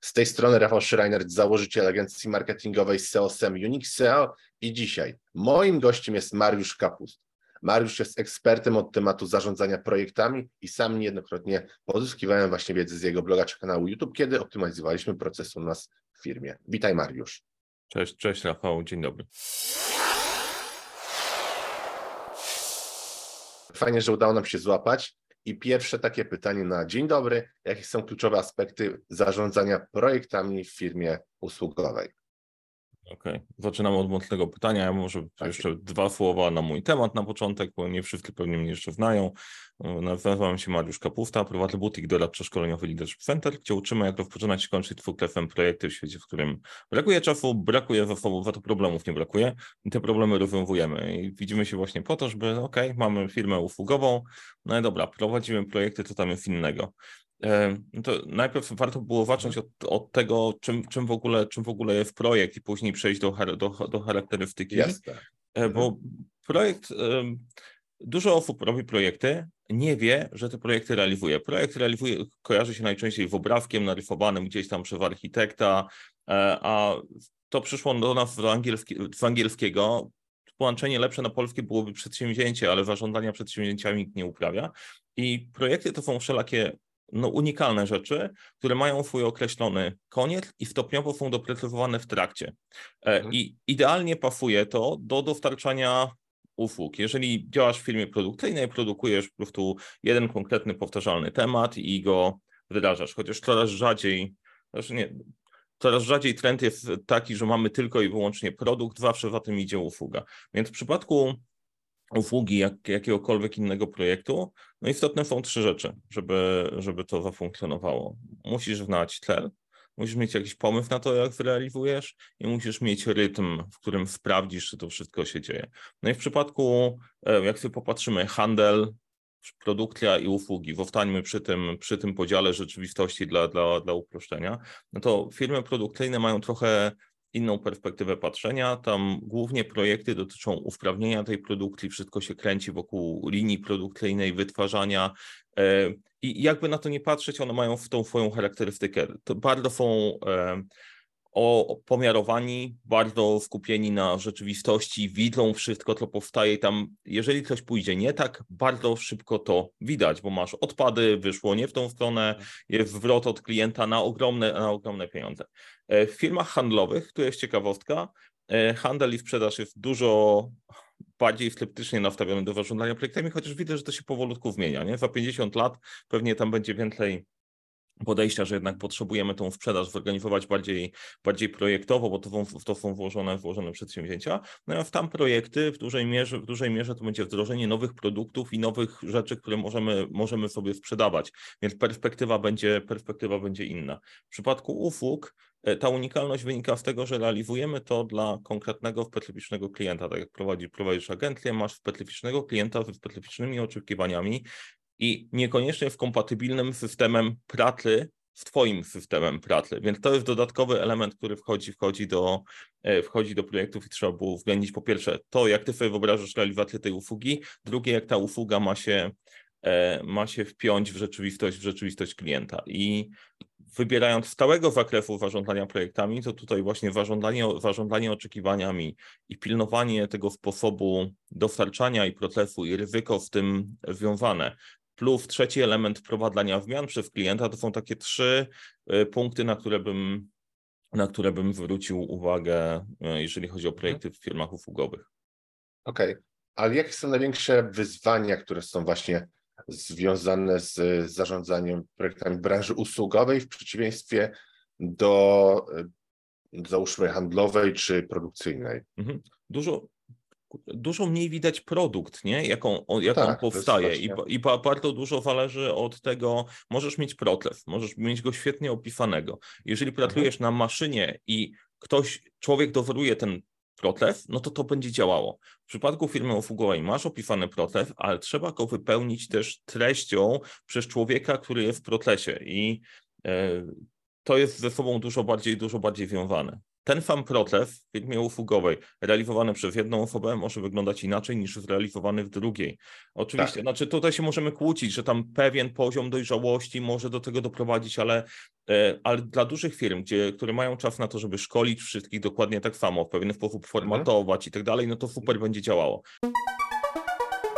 Z tej strony Rafał Schreiner, założyciel agencji marketingowej SEO SEM Unix SEO i dzisiaj moim gościem jest Mariusz Kapust. Mariusz jest ekspertem od tematu zarządzania projektami i sam niejednokrotnie pozyskiwałem właśnie wiedzę z jego bloga czy kanału YouTube, kiedy optymalizowaliśmy proces u nas w firmie. Witaj Mariusz. Cześć, cześć Rafał, dzień dobry. Fajnie, że udało nam się złapać. I pierwsze takie pytanie na dzień dobry. Jakie są kluczowe aspekty zarządzania projektami w firmie usługowej? Okej, okay. zaczynamy od mocnego pytania. Ja może tak. jeszcze dwa słowa na mój temat na początek, bo nie wszyscy pewnie mnie jeszcze znają. Nazywam się Mariusz Kapusta, prowadzę butik doradczo-szkoleniowy Leadership Center, gdzie uczymy, jak rozpoczynać i kończyć dwuklefem projekty w świecie, w którym brakuje czasu, brakuje zasobów, to problemów nie brakuje i te problemy rozwiązujemy. I widzimy się właśnie po to, żeby, ok, mamy firmę usługową, no i dobra, prowadzimy projekty, to tam jest innego. No to najpierw warto było zacząć od, od, tego, czym, czym, w ogóle, czym w ogóle jest projekt i później przejść do, do, do charakterystyki. Jasne. E, bo mhm. projekt, dużo osób robi projekty, nie wie, że te projekty realizuje. Projekt realizuje, kojarzy się najczęściej w obrazkiem narysowanym gdzieś tam przez architekta, e, a to przyszło do nas z, angielski, z angielskiego. Połączenie lepsze na polskie byłoby przedsięwzięcie, ale zarządzania przedsięwzięciami nikt nie uprawia. I projekty to są wszelakie no, unikalne rzeczy, które mają swój określony koniec i stopniowo są doprecyzowane w trakcie. E, mhm. I idealnie pasuje to do dostarczania usług. Jeżeli działasz w firmie produkcyjnej, produkujesz po prostu jeden konkretny, powtarzalny temat i go wdrażasz, chociaż coraz rzadziej, znaczy nie, coraz rzadziej trend jest taki, że mamy tylko i wyłącznie produkt, zawsze za tym idzie usługa. Więc w przypadku usługi jak, jakiegokolwiek innego projektu, no istotne są trzy rzeczy, żeby, żeby to zafunkcjonowało. Musisz znać cel, musisz mieć jakiś pomysł na to, jak zrealizujesz i musisz mieć rytm, w którym sprawdzisz, czy to wszystko się dzieje. No i w przypadku, e, jak sobie popatrzymy, handel, produkcja i usługi, zostańmy przy tym, przy tym podziale rzeczywistości dla, dla, dla uproszczenia, no to firmy produkcyjne mają trochę inną perspektywę patrzenia. Tam głównie projekty dotyczą usprawnienia tej produkcji, wszystko się kręci wokół linii produkcyjnej, wytwarzania. E, I jakby na to nie patrzeć, one mają w tą swoją charakterystykę. To bardzo są e, pomiarowani, bardzo skupieni na rzeczywistości, widzą wszystko, co powstaje tam. Jeżeli coś pójdzie nie tak, bardzo szybko to widać, bo masz odpady, wyszło nie w tą stronę, jest zwrot od klienta na ogromne, na ogromne pieniądze. E, w firmach handlowych, tu jest ciekawostka, e, handel i sprzedaż jest dużo bardziej sceptycznie nastawiony do zarządzania projektami, chociaż widzę, że to się powolutku zmienia. Nie? Za 50 lat pewnie tam będzie więcej podejścia, że jednak potrzebujemy tą sprzedaż zorganizować bardziej, bardziej projektowo, bo to, to są włożone, włożone przedsięwzięcia. W tam projekty w dużej mierze, w dużej mierze to będzie wdrożenie nowych produktów i nowych rzeczy, które możemy, możemy sobie sprzedawać, więc perspektywa będzie, perspektywa będzie inna. W przypadku usług e, ta unikalność wynika z tego, że realizujemy to dla konkretnego, specyficznego klienta. Tak jak prowadzi, prowadzisz agencję, masz specyficznego klienta ze specyficznymi oczekiwaniami i niekoniecznie w kompatybilnym systemem pracy z Twoim systemem pracy. Więc to jest dodatkowy element, który wchodzi, wchodzi, do, e, wchodzi do projektów i trzeba było uwzględnić po pierwsze to, jak Ty sobie wyobrażasz realizację tej usługi, drugie, jak ta usługa ma się, e, ma się wpiąć w rzeczywistość, w rzeczywistość klienta. I wybierając stałego zakresu zarządzania projektami, to tutaj właśnie zarządzanie, zarządzanie oczekiwaniami i pilnowanie tego sposobu dostarczania i procesu i ryzyko z tym związane, plus trzeci element wprowadzania zmian przez klienta, to są takie trzy y, punkty, na które bym, na które bym zwrócił uwagę, y, jeżeli chodzi o projekty w firmach usługowych. Okej, okay. ale jakie są największe wyzwania, które są właśnie związane z zarządzaniem projektami branży usługowej w przeciwieństwie do y, załóżmy handlowej czy produkcyjnej? Mhm. Dużo, dużo mniej widać produkt, nie? jaką on, jak tak, on powstaje I, i bardzo dużo zależy od tego, możesz mieć proces, możesz mieć go świetnie opisanego. Jeżeli mhm. pracujesz mhm. na maszynie i ktoś, człowiek dowoduje ten proces, no to to będzie działało. W przypadku firmy usługowej masz opisany proces, ale trzeba go wypełnić też treścią przez człowieka, który jest w procesie i e, to jest ze sobą dużo bardziej, dużo bardziej związane. Ten sam protlew w firmie usługowej realizowany przez jedną osobę może wyglądać inaczej niż zrealizowany w drugiej. Oczywiście, tak. znaczy tutaj się możemy kłócić, że tam pewien poziom dojrzałości może do tego doprowadzić, ale, e, ale dla dużych firm, gdzie, które mają czas na to, żeby szkolić wszystkich dokładnie tak samo, w pewien sposób formatować mhm. i tak dalej, no to super będzie działało.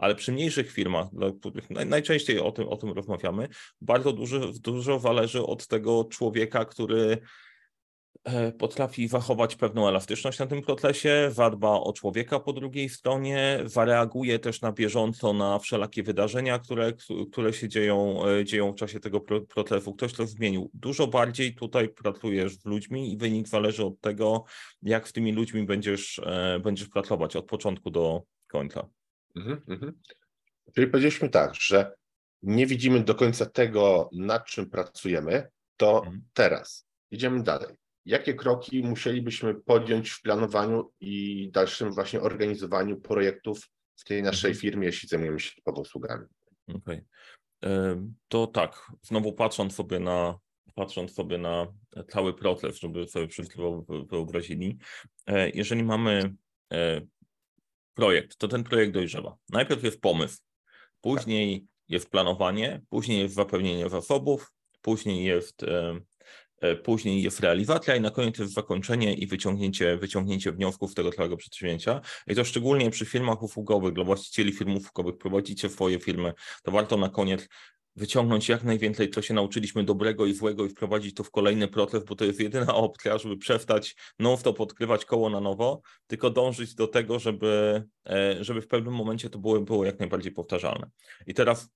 ale przy mniejszych firmach, najczęściej o tym, o tym rozmawiamy, bardzo dużo, dużo zależy od tego człowieka, który e, potrafi zachować pewną elastyczność na tym protlesie, zadba o człowieka po drugiej stronie, zareaguje też na bieżąco na wszelakie wydarzenia, które, które się dzieją, e, dzieją w czasie tego protlesu. Ktoś to zmienił. Dużo bardziej tutaj pracujesz z ludźmi i wynik zależy od tego, jak z tymi ludźmi będziesz, e, będziesz pracować od początku do końca. Mhm, mhm. Czyli powiedzieliśmy tak, że nie widzimy do końca tego, nad czym pracujemy, to mhm. teraz idziemy dalej. Jakie kroki musielibyśmy podjąć w planowaniu i dalszym właśnie organizowaniu projektów w tej naszej mhm. firmie, jeśli zajmujemy się typowo usługami? Okay. To tak, znowu patrząc sobie na patrząc sobie na cały proces, żeby sobie wszyscy wyobrazili, e, jeżeli mamy e, projekt, to ten projekt dojrzewa. Najpierw jest pomysł, później jest planowanie, później jest zapewnienie zasobów, później jest, e, e, później jest realizacja i na koniec jest zakończenie i wyciągnięcie, wyciągnięcie wniosków z tego całego przedsięwzięcia. I to szczególnie przy firmach usługowych, dla właścicieli firm usługowych, prowadzicie swoje firmy, to warto na koniec wyciągnąć jak najwięcej, co się nauczyliśmy dobrego i złego i wprowadzić to w kolejny proces, bo to jest jedyna opcja, żeby przestać non-stop odkrywać koło na nowo, tylko dążyć do tego, żeby, e, żeby w pewnym momencie to było, było jak najbardziej powtarzalne. I teraz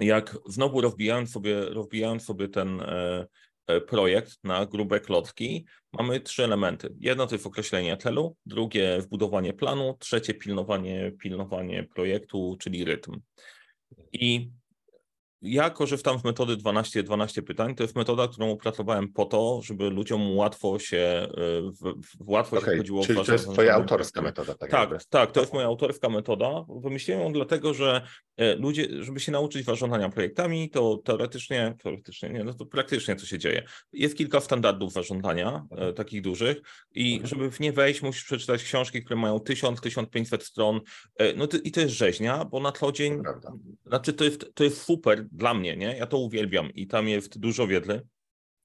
jak znowu rozbijając sobie, rozbijając sobie ten e, e, projekt na grube klocki, mamy trzy elementy. Jedno to jest określenie celu, drugie wbudowanie planu, trzecie pilnowanie, pilnowanie projektu, czyli rytm. I ja korzystam z metody 12, 12 pytań. To jest metoda, którą opracowałem po to, żeby ludziom łatwo się, w, w łatwo okay, się chodziło czyli to jest twoja autorska metoda. Tak, tak, tak, to jest moja autorska metoda. Wymyśliłem ją dlatego, że e, ludzie, żeby się nauczyć zarządzania projektami, to teoretycznie, teoretycznie nie, no to praktycznie co się dzieje. Jest kilka standardów zarządzania, e, mhm. takich dużych i mhm. żeby w nie wejść, musisz przeczytać książki, które mają 1000-1500 stron, e, no i to jest rzeźnia, bo na co dzień, to znaczy to jest, to jest super dla mnie, nie? Ja to uwielbiam i tam jest dużo wiedzy.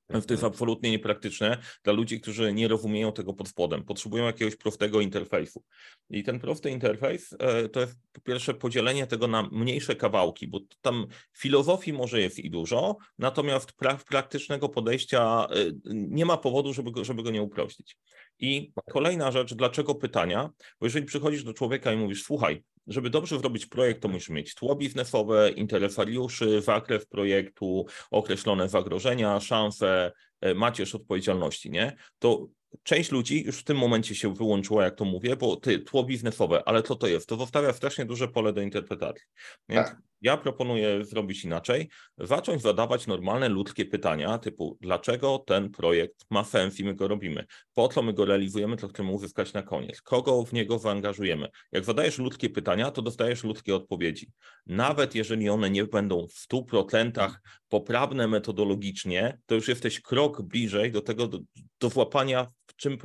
To jest mhm. absolutnie niepraktyczne dla ludzi, którzy nie rozumieją tego pod spodem. Potrzebują jakiegoś prostego interfejsu. I ten prosty interfejs e, to jest po pierwsze podzielenie tego na mniejsze kawałki, bo tam filozofii może jest i dużo, natomiast pra praktycznego podejścia e, nie ma powodu, żeby go, żeby go nie uprościć. I kolejna rzecz, dlaczego pytania? Bo jeżeli przychodzisz do człowieka i mówisz, słuchaj, żeby dobrze zrobić projekt, to musisz mieć tło biznesowe, interesariuszy, zakres projektu, określone zagrożenia, szanse, e, macierz odpowiedzialności, nie? To część ludzi już w tym momencie się wyłączyła, jak to mówię, bo ty, tło biznesowe, ale co to jest? To zostawia strasznie duże pole do interpretacji. Tak. Ja proponuję zrobić inaczej, zacząć zadawać normalne ludzkie pytania, typu dlaczego ten projekt ma sens i my go robimy, po co my go realizujemy, co chcemy uzyskać na koniec, kogo w niego zaangażujemy. Jak zadajesz ludzkie pytania, to dostajesz ludzkie odpowiedzi. Nawet jeżeli one nie będą w 100% poprawne metodologicznie, to już jesteś krok bliżej do tego, do, do włapania w czym,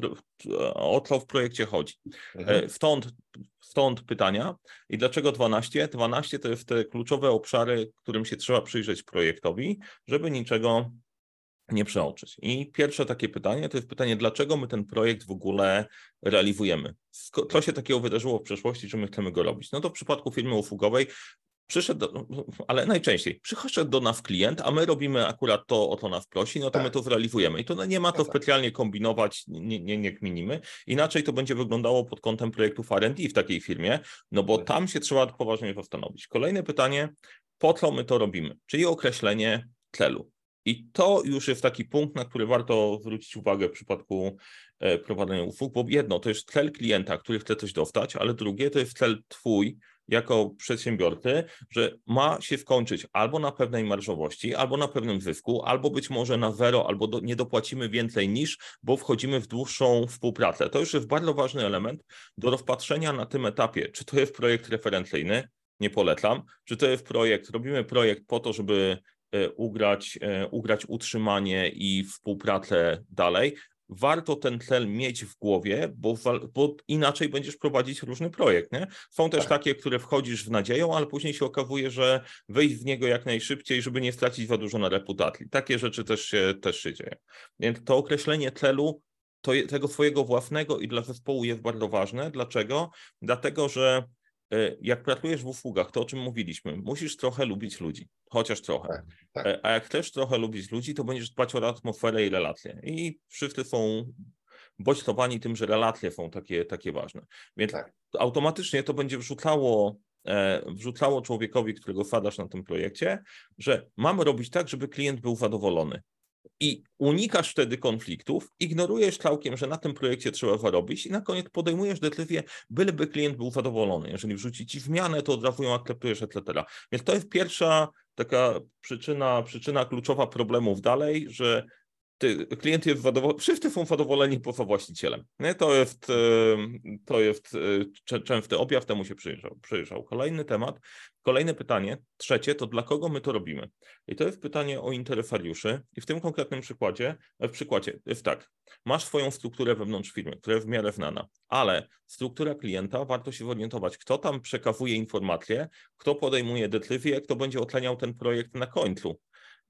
o co w projekcie chodzi. Mhm. E, stąd, stąd pytania. I dlaczego 12? 12 to jest te kluczowe obszary, którym się trzeba przyjrzeć projektowi, żeby niczego nie przeoczyć. I pierwsze takie pytanie to jest pytanie, dlaczego my ten projekt w ogóle realizujemy? Co się takiego wydarzyło w przeszłości, że my chcemy go robić? No to w przypadku firmy usługowej przyszedł, do, ale najczęściej przyszedł do nas klient, a my robimy akurat to, o to nas prosi, no to tak. my to zrealizujemy. I to no, nie ma to no tak. specjalnie kombinować, nie, nie, nie kminimy. Inaczej to będzie wyglądało pod kątem projektów R&D w takiej firmie, no bo tam się trzeba poważnie zastanowić. Kolejne pytanie, po co my to robimy? Czyli określenie celu. I to już jest taki punkt, na który warto zwrócić uwagę w przypadku e, prowadzenia usług, bo jedno to jest cel klienta, który chce coś dostać, ale drugie to jest cel twój jako przedsiębiorcy, że ma się skończyć albo na pewnej marżowości, albo na pewnym zysku, albo być może na zero, albo do, nie dopłacimy więcej niż, bo wchodzimy w dłuższą współpracę. To już jest bardzo ważny element do rozpatrzenia na tym etapie, czy to jest projekt referencyjny, nie polecam, czy to jest projekt, robimy projekt po to, żeby e, ugrać, e, ugrać utrzymanie i współpracę dalej, warto ten cel mieć w głowie, bo, bo, inaczej będziesz prowadzić różny projekt. Nie? Są też tak. takie, które wchodzisz w nadzieją, ale później się okazuje, że wejść w niego jak najszybciej, żeby nie stracić za dużo na reputacji. Takie rzeczy też się, też się dzieją. Więc to określenie celu to, tego swojego własnego i dla zespołu jest bardzo ważne. Dlaczego? Dlatego, że jak pracujesz w usługach, to o czym mówiliśmy, musisz trochę lubić ludzi, chociaż trochę. Tak, tak. E, a jak też trochę lubić ludzi, to będziesz dbać o atmosferę i relacje. I wszyscy są bodźcowani tym, że relacje są takie, takie ważne. Więc tak. automatycznie to będzie wrzucało, e, wrzucało człowiekowi, którego wadasz na tym projekcie, że mamy robić tak, żeby klient był zadowolony. I unikasz wtedy konfliktów, ignorujesz całkiem, że na tym projekcie trzeba zarobić i na koniec podejmujesz decyzję, byleby klient był zadowolony. Jeżeli wrzuci ci zmianę, to od razu ją akceptujesz, etc. Więc to jest pierwsza taka przyczyna, przyczyna kluczowa problemów dalej, że klient jest zadowolony, wszyscy są zadowoleni poza właścicielem. Nie? To jest, to jest e, częsty objaw, temu się przyjrzał, przyjrzał. Kolejny temat, kolejne pytanie, trzecie, to dla kogo my to robimy? I to jest pytanie o interesariuszy i w tym konkretnym przykładzie, w przykładzie jest tak, masz swoją strukturę wewnątrz firmy, która jest w miarę znana, ale struktura klienta, warto się zorientować, kto tam przekazuje informacje, kto podejmuje decyzje, kto będzie oceniał ten projekt na końcu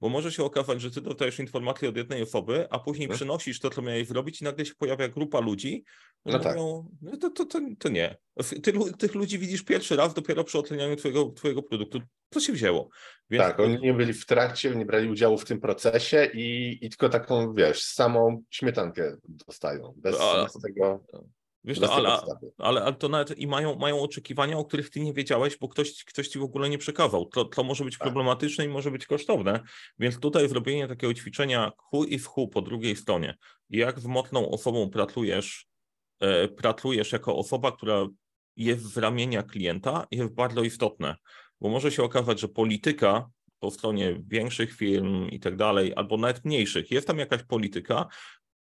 bo może się okazać, że ty dostajesz informację od jednej osoby, a później hmm. przynosisz to, co miałeś zrobić i nagle się pojawia grupa ludzi, no tak. mówią, no to, to, to, to nie. Ty, tych ludzi widzisz pierwszy raz dopiero przy ocenianiu twojego, twojego produktu. Co się wzięło? Więc... Tak, oni nie byli w trakcie, nie brali udziału w tym procesie i, i tylko taką, wiesz, samą śmietankę dostają. Bez, a, bez tego... Wiesz, no, ale, ale, ale, to nawet i mają, mają oczekiwania, o których ty nie wiedziałeś, bo ktoś, ktoś ci w ogóle nie przekazał. To, to może być tak. problematyczne i może być kosztowne. Więc tutaj zrobienie takiego ćwiczenia who i who po drugiej stronie. Jak z mocną osobą pracujesz, e, pracujesz jako osoba, która jest z ramienia klienta, jest bardzo istotne. Bo może się okazać, że polityka po stronie większych firm i tak dalej, albo nawet mniejszych, jest tam jakaś polityka,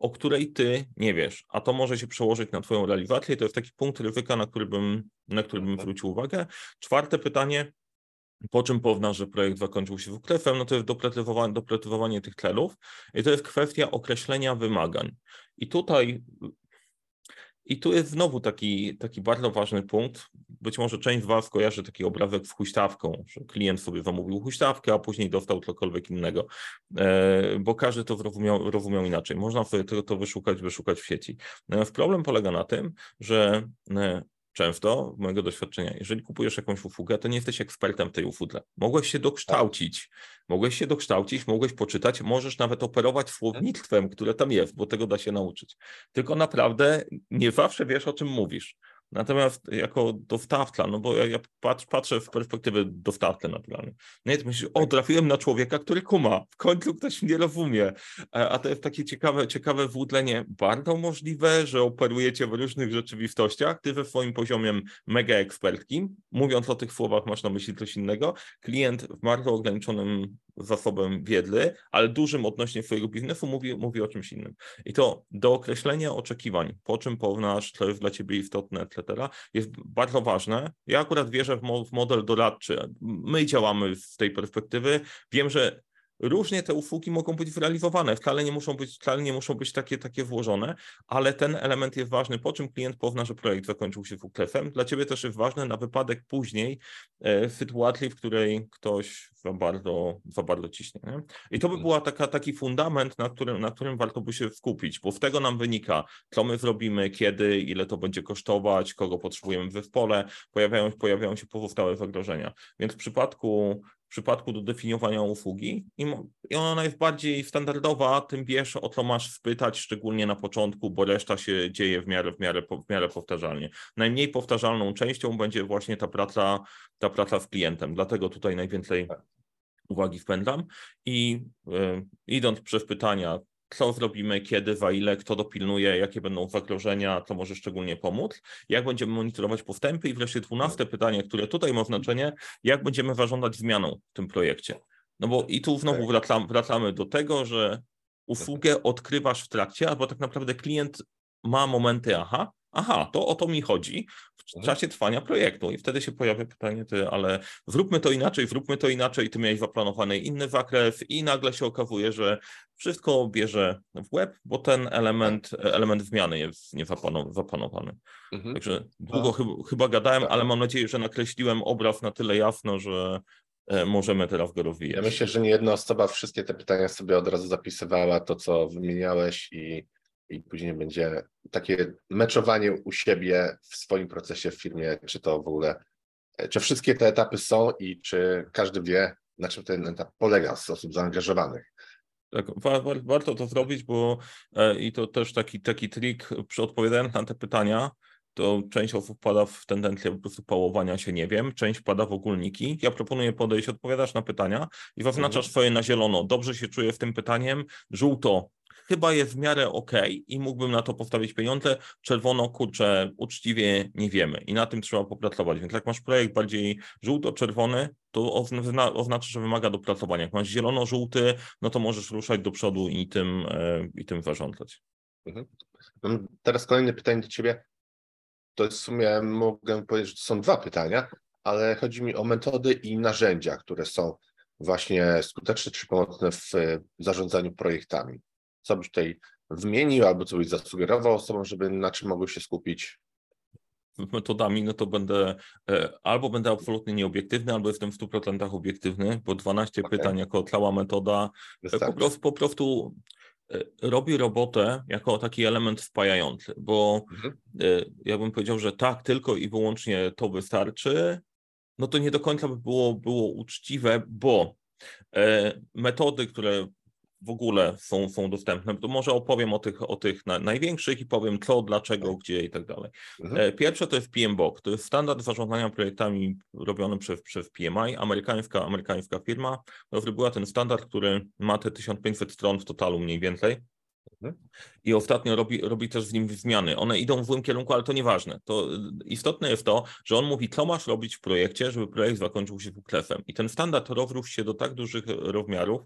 o której ty nie wiesz, a to może się przełożyć na twoją realizację. To jest taki punkt ryzyka, na który bym, na który bym zwrócił uwagę. Czwarte pytanie, po czym poznasz, że projekt zakończył się WKF-em, no to jest doprecyzowanie, doprecyzowanie tych celów i to jest kwestia określenia wymagań. I tutaj i tu jest znowu taki, taki bardzo ważny punkt. Być może część z Was kojarzy taki obrazek z huśtawką, że klient sobie zamówił huśtawkę, a później dostał cokolwiek innego, e, bo każdy to rozumiał, rozumiał inaczej. Można sobie to, to wyszukać, wyszukać w sieci. Problem polega na tym, że e, często, mojego doświadczenia, jeżeli kupujesz jakąś usługę, to nie jesteś ekspertem tej usłudze. Mogłeś się dokształcić, mogłeś się dokształcić, mogłeś poczytać, możesz nawet operować słownictwem, które tam jest, bo tego da się nauczyć. Tylko naprawdę nie zawsze wiesz, o czym mówisz. Natomiast jako dostawca, no bo ja, ja patrz, patrzę w perspektywy dostawcy naturalnie. No i myślisz, o, trafiłem na człowieka, który kuma, w końcu ktoś mnie rozumie. A to jest takie ciekawe, ciekawe włódlenie. Bardzo możliwe, że operujecie w różnych rzeczywistościach. Ty we swoim poziomie mega ekspertkim, mówiąc o tych słowach, masz na myśli coś innego. Klient w bardzo ograniczonym zasobem wiedzy, ale dużym odnośnie swojego biznesu mówi, mówi o czymś innym. I to do określenia oczekiwań, po czym poznasz, co jest dla ciebie istotne, etc., jest bardzo ważne. Ja akurat wierzę w, mo w model doradczy. My działamy z tej perspektywy. Wiem, że różnie te usługi mogą być zrealizowane, wcale nie muszą być, wcale nie muszą być takie, takie włożone, ale ten element jest ważny, po czym klient pozna, że projekt zakończył się WKF-em. Dla Ciebie też jest ważne na wypadek później e, sytuacji, w której ktoś za bardzo, za bardzo ciśnie. Nie? I to by mhm. była taka, taki fundament, na którym, na którym warto by się skupić, bo z tego nam wynika, co my zrobimy, kiedy, ile to będzie kosztować, kogo potrzebujemy w zespole, pojawiają, pojawiają się pozostałe zagrożenia. Więc w przypadku w przypadku do definiowania usługi i ona jest bardziej standardowa, tym wiesz o co masz spytać, szczególnie na początku, bo reszta się dzieje w miarę, w miarę, w miarę powtarzalnie. Najmniej powtarzalną częścią będzie właśnie ta praca, ta praca z klientem, dlatego tutaj najwięcej, uwagi wpędzam i y, idąc przez pytania, co zrobimy, kiedy, za ile, kto dopilnuje, jakie będą zagrożenia, co może szczególnie pomóc, jak będziemy monitorować postępy i wreszcie dwunaste pytanie, które tutaj ma znaczenie, jak będziemy zarządzać zmianą w tym projekcie. No bo i tu znowu wracamy, wracamy do tego, że usługę odkrywasz w trakcie, albo tak naprawdę klient ma momenty, aha, aha, to o to mi chodzi w mhm. czasie trwania projektu i wtedy się pojawia pytanie, ty, ale zróbmy to inaczej, zróbmy to inaczej, ty miałeś zaplanowany inny zakres i nagle się okazuje, że wszystko bierze w web, bo ten element, tak. element zmiany jest niezapanowany. Mhm. Także długo no. chyba, chyba gadałem, tak. ale mam nadzieję, że nakreśliłem obraz na tyle jasno, że e, możemy teraz go rozwijać. Ja myślę, że nie jedna osoba wszystkie te pytania sobie od razu zapisywała, to co wymieniałeś i i później będzie takie meczowanie u siebie w swoim procesie w firmie, czy to w ogóle, czy wszystkie te etapy są i czy każdy wie, na czym ten etap polega z osób zaangażowanych. Tak, warto to zrobić, bo e, i to też taki, taki trik przy odpowiadając na te pytania, to część osób wpada w tendencję po prostu pałowania się nie wiem, część wpada w ogólniki. Ja proponuję podejść, odpowiadasz na pytania i zaznaczasz mhm. swoje na zielono. Dobrze się czuję w tym pytaniem, żółto chyba jest w miarę ok i mógłbym na to postawić pieniądze. Czerwono, kurczę, uczciwie nie wiemy i na tym trzeba popracować. Więc jak masz projekt bardziej żółto-czerwony, to ozna oznacza, że wymaga dopracowania. Jak masz zielono-żółty, no to możesz ruszać do przodu i tym, e, i tym zarządzać. Mhm. Teraz kolejne pytanie do Ciebie. To jest w sumie, mogę powiedzieć, że to są dwa pytania, ale chodzi mi o metody i narzędzia, które są właśnie skuteczne czy pomocne w zarządzaniu projektami co byś tutaj wymienił albo co byś zasugerował osobom, żeby na czym mogły się skupić? metodami, no to będę e, albo będę absolutnie nieobiektywny, albo jestem w 100% obiektywny, bo 12 okay. pytań jako cała metoda e, po prostu, po prostu e, robi robotę jako taki element wpajający, bo mhm. ja bym powiedział, że tak, tylko i wyłącznie to wystarczy, no to nie do końca by było, było uczciwe, bo metody, które w ogóle są, są dostępne. To może opowiem o tych, o tych na, największych i powiem co, dlaczego, gdzie i tak dalej. Mhm. E, pierwsze to jest PMBOK, to jest standard zarządzania projektami robiony przez, przez PMI, amerykańska, amerykańska firma. Rozrobiła ten standard, który ma te 1500 stron w totalu mniej więcej. Mhm. I ostatnio robi, robi też w nim zmiany. One idą w złym kierunku, ale to nieważne. To istotne jest to, że on mówi, co masz robić w projekcie, żeby projekt zakończył się sukcesem. I ten standard rozrósł się do tak dużych rozmiarów,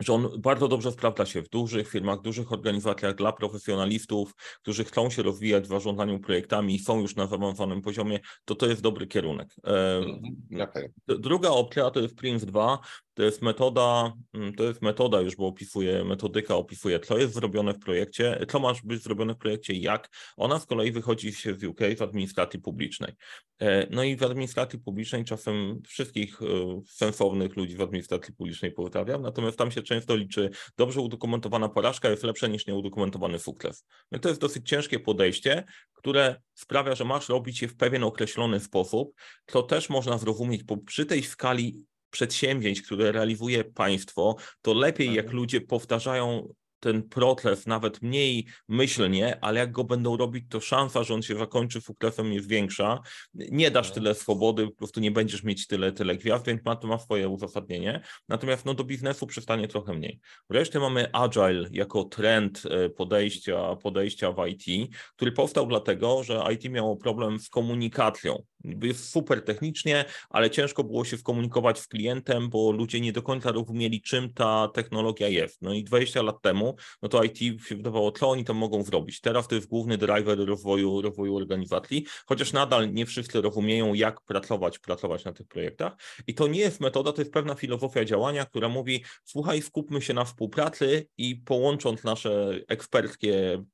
że on bardzo dobrze sprawdza się w dużych firmach, dużych organizacjach dla profesjonalistów, którzy chcą się rozwijać w zarządzaniu projektami i są już na zaawansowanym poziomie, to to jest dobry kierunek. Okay. Mhm, druga opcja to jest Prince 2, to jest metoda, mm, to jest metoda już, bo opisuje, metodyka opisuje, co jest zrobione w projekcie, co masz być zrobione w projekcie jak. Ona z kolei wychodzi się w UK w administracji publicznej. E, no i w administracji publicznej czasem wszystkich e, sensownych ludzi w administracji publicznej pozdrawiam, natomiast tam się często liczy dobrze udokumentowana porażka jest lepsza niż nieudokumentowany sukces. No to jest dosyć ciężkie podejście, które sprawia, że masz robić je w pewien określony sposób, to też można zrozumieć, bo przy tej skali przedsięwzięć, które realizuje państwo, to lepiej jak mhm. ludzie powtarzają ten proces nawet mniej myślnie, ale jak go będą robić, to szansa, że on się zakończy fuklefem jest większa. Nie dasz tak. tyle swobody, po prostu nie będziesz mieć tyle, tyle gwiazd, więc ma to ma swoje uzasadnienie. Natomiast no, do biznesu przystanie trochę mniej. Wreszcie mamy Agile jako trend e, podejścia, podejścia w IT, który powstał dlatego, że IT miało problem z komunikacją. Jest super technicznie, ale ciężko było się skomunikować z klientem, bo ludzie nie do końca rozumieli, czym ta technologia jest. No i 20 lat temu no to IT się wydawało, co oni tam mogą zrobić. Teraz to jest główny driver rozwoju, rozwoju organizacji, chociaż nadal nie wszyscy rozumieją, jak pracować, pracować na tych projektach. I to nie jest metoda, to jest pewna filozofia działania, która mówi, słuchaj, skupmy się na współpracy i połącząc nasze eksperckie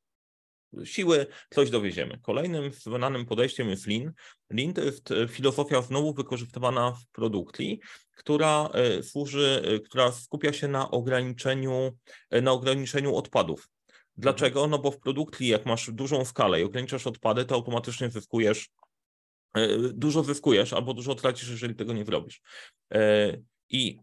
siły, coś dowieziemy. Kolejnym znanym podejściem jest Lean. Lean to jest e, filozofia znowu wykorzystywana w produkcji, która e, służy, e, która skupia się na ograniczeniu, na ograniczeniu odpadów. Dlaczego? No bo w produkcji, jak masz dużą skalę i ograniczasz odpady, to automatycznie zyskujesz, dużo zyskujesz albo dużo tracisz, jeżeli tego nie zrobisz. I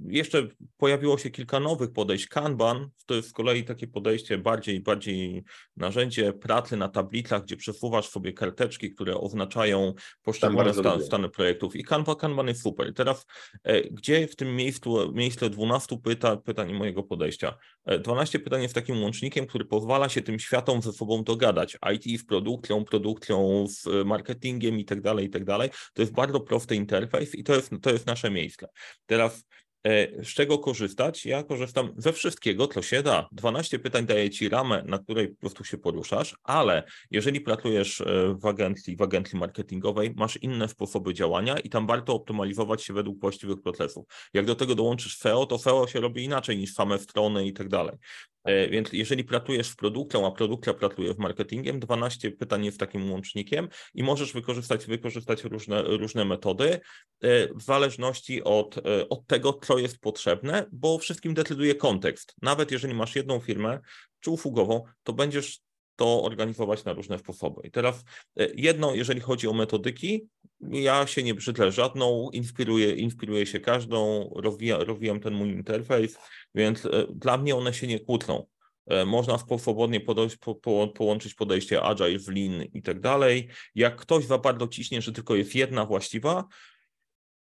jeszcze pojawiło się kilka nowych podejść. Kanban to jest z kolei takie podejście bardziej, bardziej narzędzie pracy na tablicach, gdzie przesuwasz sobie karteczki, które oznaczają poszczególne stan, stany projektów. I Kanban, Kanban jest super. Teraz e, gdzie w tym miejscu, miejsce 12 pyta, pytań mojego podejścia? 12 e, pytań jest takim łącznikiem, który pozwala się tym światom ze sobą dogadać. IT z produkcją, produkcją z marketingiem i tak dalej, i tak dalej. To jest bardzo prosty interfejs i to jest, to jest nasze miejsce. Teraz e, z czego korzystać? Ja korzystam ze wszystkiego, co się da. 12 pytań daje Ci ramę, na której po prostu się poruszasz, ale jeżeli pracujesz e, w agencji, w agencji marketingowej, masz inne sposoby działania i tam warto optymalizować się według właściwych procesów. Jak do tego dołączysz SEO, to SEO się robi inaczej niż same strony i tak dalej. E, więc jeżeli pracujesz w produkcją, a produkcja pracuje w marketingiem, 12 pytań jest takim łącznikiem i możesz wykorzystać, wykorzystać różne, różne metody e, w zależności od, e, od tego, co jest potrzebne, bo wszystkim decyduje kontekst. Nawet jeżeli masz jedną firmę czy usługową, to będziesz to organizować na różne sposoby. I teraz jedno, jeżeli chodzi o metodyki, ja się nie brzydlę żadną, inspiruję, inspiruję się każdą, rozwijam, rozwijam ten mój interfejs, więc e, dla mnie one się nie kłócą. E, można swobodnie podejść, po, po, połączyć podejście agile w lean i tak dalej. Jak ktoś za bardzo ciśnie, że tylko jest jedna właściwa,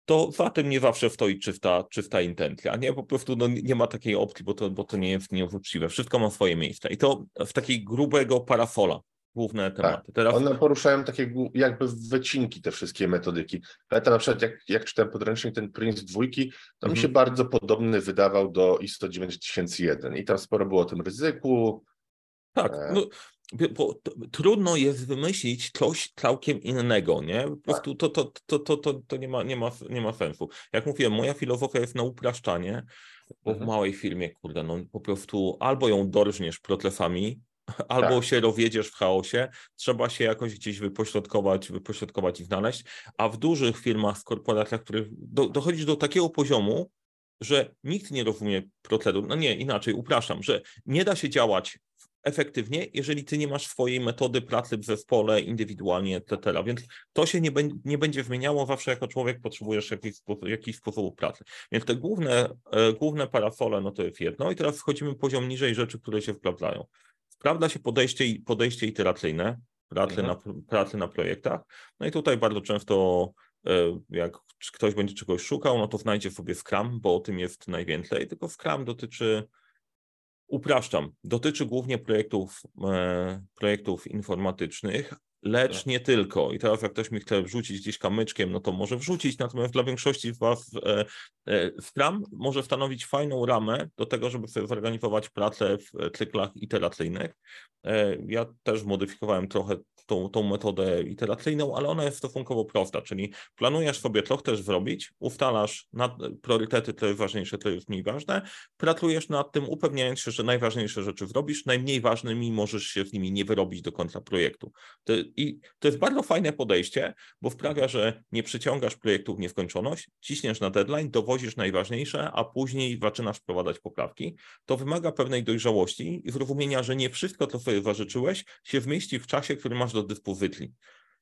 to za tym nie zawsze stoi czysta, czysta intencja. Nie, po prostu no, nie ma takiej opcji, bo to, bo to nie jest nieuczciwe. Wszystko ma swoje miejsce. I to w takiej grubego parafola główne tak. tematy. Tak. Teraz... One poruszają takie jakby wycinki te wszystkie metodyki. Pamiętam na przykład jak, jak czytałem podręcznik ten Prince dwójki, to mi się mhm. bardzo podobny wydawał do ISO 9001 i tam sporo było o tym ryzyku. Tak, e... no, bo trudno jest wymyślić coś całkiem innego, nie? Po prostu to, to, to, to, to, to nie, ma, nie, ma, nie ma sensu. Jak mówiłem, moja filozofia jest na upraszczanie, bo w mhm. małej firmie, kurde, no po prostu albo ją dorżniesz procesami, albo tak. się rozjedziesz w chaosie, trzeba się jakoś gdzieś wypośrodkować, wypośrodkować i znaleźć, a w dużych firmach, w korporacjach, których do, dochodzisz do takiego poziomu, że nikt nie rozumie procedur, no nie, inaczej, upraszam, że nie da się działać efektywnie, jeżeli ty nie masz swojej metody pracy w zespole, indywidualnie, etc. Więc to się nie, nie będzie zmieniało, zawsze jako człowiek potrzebujesz jakiś, sposób, jakiś sposobu pracy. Więc te główne, e, główne parafole, no to jest jedno i teraz wchodzimy poziom niżej rzeczy, które się sprawdzają. Sprawdza się podejście, podejście iteracyjne, pracy, mhm. na, pracy na projektach. No i tutaj bardzo często e, jak ktoś będzie czegoś szukał, no to znajdzie sobie Scrum, bo o tym jest najwięcej, tylko Scrum dotyczy, upraszczam, dotyczy głównie projektów, e, projektów informatycznych, lecz tak. nie tylko. I teraz jak ktoś mi chce wrzucić gdzieś kamyczkiem, no to może wrzucić, natomiast dla większości z Was e, e, Scrum może stanowić fajną ramę do tego, żeby sobie zorganizować pracę w cyklach iteracyjnych. E, ja też modyfikowałem trochę tą, tą metodę iteracyjną, ale ona jest stosunkowo prosta, czyli planujesz sobie, co chcesz zrobić, ustalasz nad, priorytety, to jest ważniejsze, to jest mniej ważne, pracujesz nad tym, upewniając się, że najważniejsze rzeczy zrobisz, najmniej ważnymi możesz się z nimi nie wyrobić do końca projektu. To, I to jest bardzo fajne podejście, bo sprawia, że nie przyciągasz projektu w nieskończoność, ciśniesz na deadline, dowozisz najważniejsze, a później zaczynasz wprowadzać poprawki. To wymaga pewnej dojrzałości i zrozumienia, że nie wszystko, co sobie zażyczyłeś, się wmieści w czasie, który masz do dyspozycji.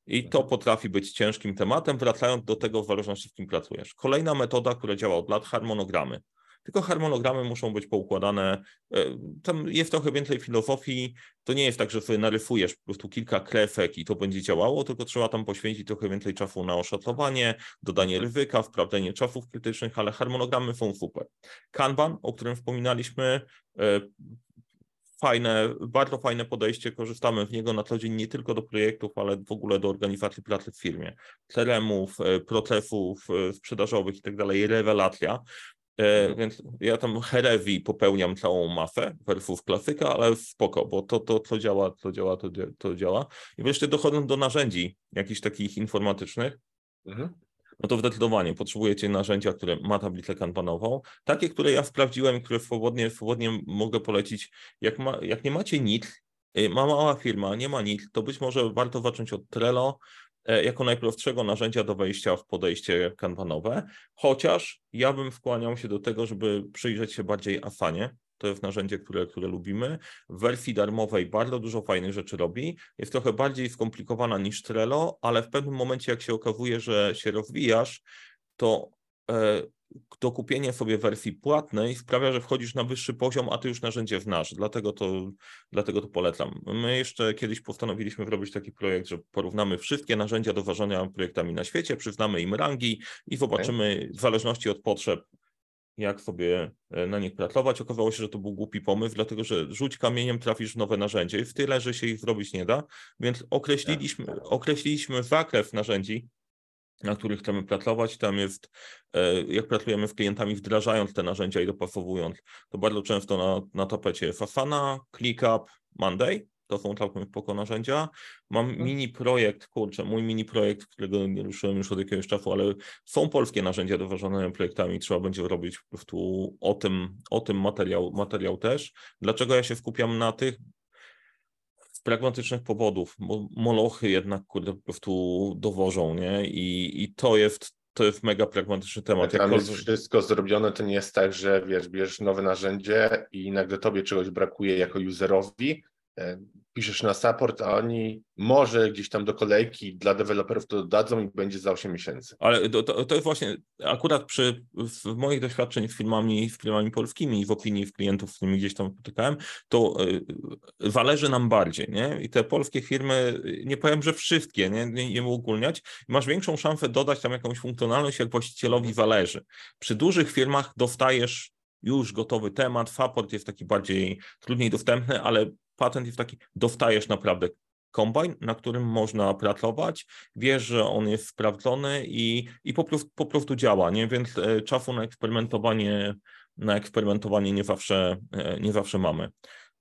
I to mhm. potrafi być ciężkim tematem, wracając do tego, w zależności z kim pracujesz. Kolejna metoda, która działa od lat, harmonogramy tylko harmonogramy muszą być poukładane. E, tam jest trochę więcej filozofii. To nie jest tak, że sobie narysujesz po prostu kilka krefek i to będzie działało, tylko trzeba tam poświęcić trochę więcej czasu na oszacowanie, dodanie ryzyka, wprawdzenie czasów krytycznych, ale harmonogramy są super. Kanban, o którym wspominaliśmy, e, fajne, bardzo fajne podejście, korzystamy w niego na co dzień nie tylko do projektów, ale w ogóle do organizacji pracy w firmie. CRM-ów, e, procesów sprzedażowych i tak dalej, rewelacja. E, mhm. Więc ja tam Herewi popełniam całą masę wersów klasyka, ale spoko, bo to, to co działa, to działa, to, to działa. I wreszcie dochodzę do narzędzi jakichś takich informatycznych. Mhm. No to zdecydowanie potrzebujecie narzędzia, które ma tablicę kanbanową. Takie, które ja sprawdziłem, które swobodnie, swobodnie mogę polecić. Jak, ma, jak nie macie nic, y, ma mała firma, nie ma nic, to być może warto zacząć od Trello, E, jako najprostszego narzędzia do wejścia w podejście kanbanowe, chociaż ja bym skłaniał się do tego, żeby przyjrzeć się bardziej Asanie. To jest narzędzie, które, które lubimy. W wersji darmowej bardzo dużo fajnych rzeczy robi. Jest trochę bardziej skomplikowana niż Trello, ale w pewnym momencie, jak się okazuje, że się rozwijasz, to e, dokupienie sobie wersji płatnej sprawia, że wchodzisz na wyższy poziom, a ty już narzędzie znasz. Dlatego to, dlatego to polecam. My jeszcze kiedyś postanowiliśmy zrobić taki projekt, że porównamy wszystkie narzędzia do ważenia projektami na świecie, przyznamy im rangi i zobaczymy w zależności od potrzeb, jak sobie e, na nich pracować. Okazało się, że to był głupi pomysł, dlatego że rzuć kamieniem, trafisz w nowe narzędzie i w tyle, że się ich zrobić nie da, więc określiliśmy, tak, tak. określiliśmy zakres narzędzi, na których chcemy pracować. Tam jest, e, jak pracujemy z klientami, wdrażając te narzędzia i dopasowując, to bardzo często na, na tapecie jest Asana, ClickUp, Monday. To są całkiem spoko narzędzia. Mam mhm. mini projekt, kurczę, mój mini projekt, którego nie ruszyłem już od jakiegoś czasu, ale są polskie narzędzia do ważenia projektami. Trzeba będzie robić po prostu o tym, o tym materiał, materiał też. Dlaczego ja się skupiam na tych? pragmatycznych powodów, bo molochy jednak kurde po prostu dowożą, nie? I, i to jest to jest mega pragmatyczny temat. Jak tam jest wszystko zrobione, to nie jest tak, że wiesz, bierzesz nowe narzędzie i nagle tobie czegoś brakuje jako userowi, e, piszesz na support, a oni może gdzieś tam do kolejki dla deweloperów to dodadzą i będzie za 8 miesięcy. Ale to, to, jest właśnie akurat przy w moich doświadczeniach z firmami, z firmami polskimi i w opinii klientów, z którymi gdzieś tam spotykałem, to y, zależy nam bardziej, nie? I te polskie firmy, nie powiem, że wszystkie, nie, nie, nie uogólniać, masz większą szansę dodać tam jakąś funkcjonalność, jak właścicielowi zależy. Przy dużych firmach dostajesz już gotowy temat, support jest taki bardziej trudniej dostępny, ale patent jest taki, dostajesz naprawdę kombajn, na którym można pracować, wiesz, że on jest sprawdzony i, i po, prostu, po prostu działa, nie? więc e, czasu na eksperymentowanie, na eksperymentowanie nie zawsze, e, nie zawsze mamy.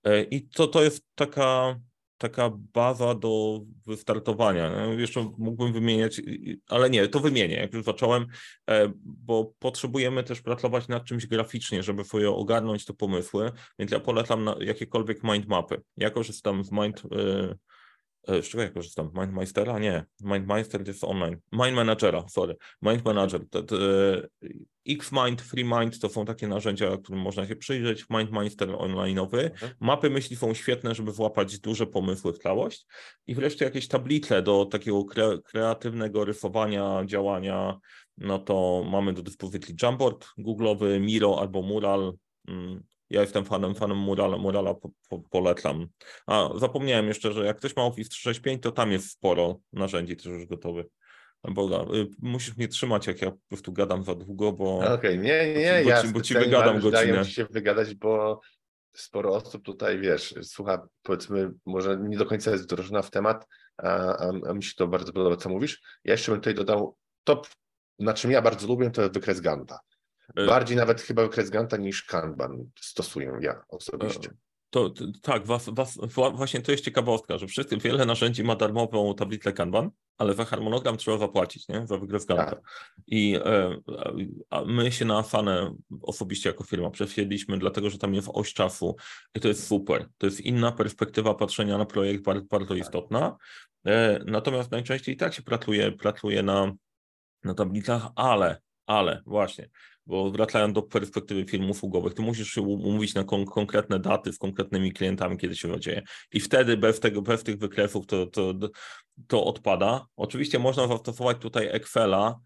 E, I to, to jest taka taka baza do wystartowania. Jeszcze mógłbym wymieniać, ale nie, to wymienię, jak już zacząłem, e, bo potrzebujemy też pracować nad czymś graficznie, żeby sobie ogarnąć te pomysły, więc ja polecam na jakiekolwiek mindmapy. Ja korzystam z mind, E, z czego ja korzystam? MindMeistera? Nie. MindMeister jest online. Mind Managera, sorry. Mind Manager. E, Xmind, FreeMind to są takie narzędzia, którym można się przyjrzeć. MindMeister online'owy. Mhm. Mapy myśli są świetne, żeby włapać duże pomysły w całość. I wreszcie jakieś tablice do takiego kre, kreatywnego rysowania, działania. No to mamy do dyspozycji Jamboard Google'owy, Miro albo Mural. Ja jestem fanem, fanem Murala, Murala po, po, polecam. A zapomniałem jeszcze, że jak ktoś ma Office 365, to tam jest sporo narzędzi też już gotowych. Boga, y, musisz mnie trzymać, jak ja po prostu gadam za długo, bo. Okej, okay, nie, nie, bo, ja bo ci wygadam godzinę. Ci się wygadać, bo sporo osób tutaj, wiesz, słucha, powiedzmy, może nie do końca jest wdrożona w temat, a, a, a mi się to bardzo podoba, co mówisz. Ja jeszcze bym tutaj dodał, top, na czym ja bardzo lubię, to wykres Ganta. E, Bardziej nawet chyba okres Ganta niż Kanban stosuję ja osobiście. E, to, to, tak, was, was, właśnie to jest ciekawostka, że wszyscy, wiele narzędzi ma darmową tablicę Kanban, ale za harmonogram trzeba zapłacić, nie? Za wykres Ganta. Tak. I e, my się na Afanę osobiście jako firma przesiedliśmy, dlatego że tam jest oś czasu i to jest super. To jest inna perspektywa patrzenia na projekt, bardzo, bardzo tak. istotna. E, natomiast najczęściej tak się pracuje, pracuje na, na tablicach, ale ale właśnie, bo wracając do perspektywy firm usługowych, ty musisz się umówić na kon konkretne daty z konkretnymi klientami, kiedy się to dzieje. I wtedy bez, tego, bez tych wykresów to, to, to odpada. Oczywiście można zastosować tutaj Excela,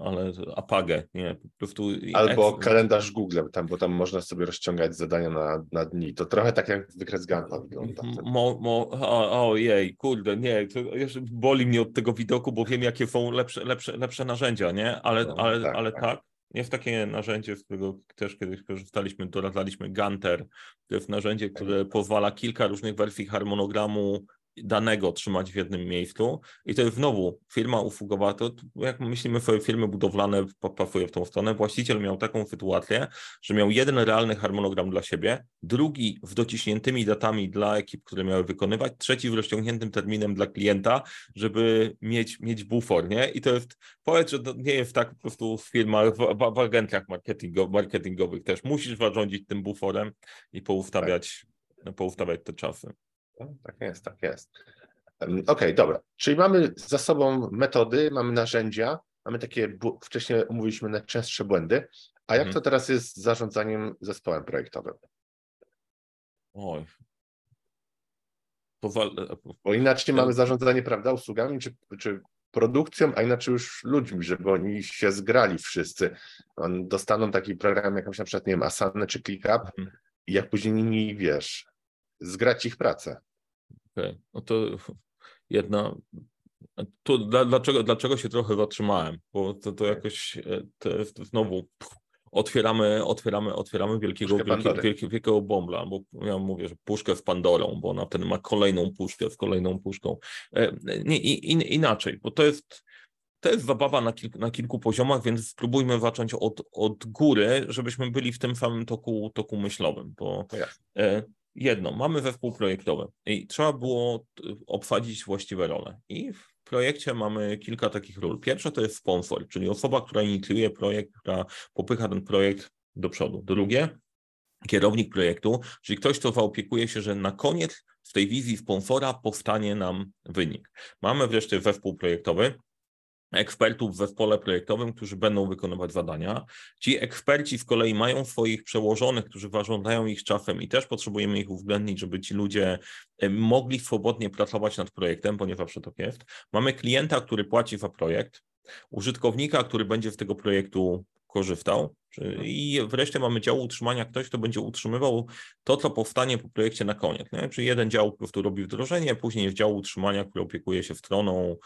ale Apagę, nie, po prostu... Albo kalendarz Google, tam, bo tam można sobie rozciągać zadania na, na dni. To trochę tak jak wykres Gantta wygląda. Mo, mo, o, ojej, kurde, nie, to jeszcze boli mnie od tego widoku, bo wiem, jakie są lepsze, lepsze, lepsze narzędzia, nie? Ale, no, ale, tak, ale tak. tak jest takie narzędzie, z którego też kiedyś korzystaliśmy, doradzaliśmy Gunter. To jest narzędzie, które pozwala kilka różnych wersji harmonogramu danego trzymać w jednym miejscu. I to jest znowu firma usługowa, to jak myślimy sobie firmy budowlane, pasuje w tą stronę, właściciel miał taką sytuację, że miał jeden realny harmonogram dla siebie, drugi z dociśniętymi datami dla ekip, które miały wykonywać, trzeci z rozciągniętym terminem dla klienta, żeby mieć, mieć bufor, nie? I to jest, powiedz, że to nie jest tak po prostu w firmach, w, w agencjach marketingowych też. Musisz zarządzić tym buforem i poustawiać, tak. poustawiać te czasy. Tak jest, tak jest. Okej, okay, dobra. Czyli mamy za sobą metody, mamy narzędzia, mamy takie, wcześniej omówiliśmy najczęstsze błędy. A jak mhm. to teraz jest z zarządzaniem zespołem projektowym? Oj. Powal... Bo inaczej mamy zarządzanie, prawda, usługami, czy, czy produkcją, a inaczej już ludźmi, żeby oni się zgrali wszyscy. Dostaną taki program jak na przykład, nie wiem, Asana czy ClickUp mhm. i jak później inni, wiesz, zgrać ich pracę. Okej, okay. no to jedna, tu dlaczego, dlaczego się trochę zatrzymałem, bo to, to jakoś e, to znowu otwieramy, otwieramy, otwieramy wielkiego, wielkiego, wielkiego bombla, bo ja mówię, że puszkę z Pandorą, bo ona wtedy ma kolejną puszkę z kolejną puszką. E, nie, in, inaczej, bo to jest to jest zabawa na, kilku, na kilku poziomach, więc spróbujmy zacząć od, od góry, żebyśmy byli w tym samym toku, toku myślowym, bo jedno, mamy zespół projektowy i trzeba było obsadzić właściwe role i w projekcie mamy kilka takich ról. Pierwsza to jest sponsor, czyli osoba, która inicjuje projekt, która popycha ten projekt do przodu. Drugie, kierownik projektu, czyli ktoś, kto zaopiekuje się, że na koniec w tej wizji sponsora powstanie nam wynik. Mamy wreszcie zespół projektowy, ekspertów w zespole projektowym, którzy będą wykonywać zadania. Ci eksperci z kolei mają swoich przełożonych, którzy zarządzają ich czasem i też potrzebujemy ich uwzględnić, żeby ci ludzie e, mogli swobodnie pracować nad projektem, bo nie zawsze tak jest. Mamy klienta, który płaci za projekt, użytkownika, który będzie z tego projektu korzystał. I wreszcie mamy dział utrzymania, ktoś, kto będzie utrzymywał to, co powstanie po projekcie na koniec. Nie? Czyli jeden dział po prostu robi wdrożenie, później jest dział utrzymania, który opiekuje się stroną,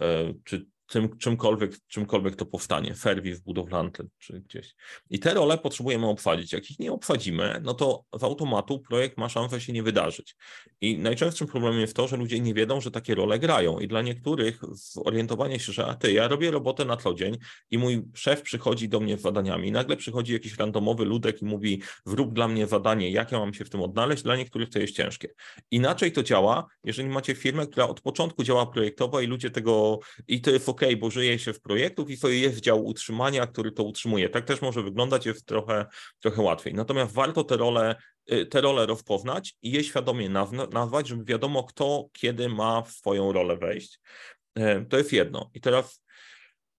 e, czy tym, czymkolwiek, czymkolwiek to powstanie, serwis budowlany czy gdzieś. I te role potrzebujemy obsadzić. Jak ich nie obsadzimy, no to z automatu projekt ma szansę się nie wydarzyć. I najczęstszym problemem jest to, że ludzie nie wiedzą, że takie role grają. I dla niektórych zorientowanie się, że a ty, ja robię robotę na co dzień i mój szef przychodzi do mnie z zadaniami. I nagle przychodzi jakiś randomowy ludek i mówi, wrób dla mnie zadanie, jak ja mam się w tym odnaleźć. Dla niektórych to jest ciężkie. Inaczej to działa, jeżeli macie firmę, która od początku działa projektowo i ludzie tego, i to jest ok, bo żyje się w projektów i to jest dział utrzymania, który to utrzymuje. Tak też może wyglądać, jest trochę, trochę łatwiej. Natomiast warto te role, y, te role rozpoznać i je świadomie nazwać, żeby wiadomo, kto kiedy ma w swoją rolę wejść. E, to jest jedno. I teraz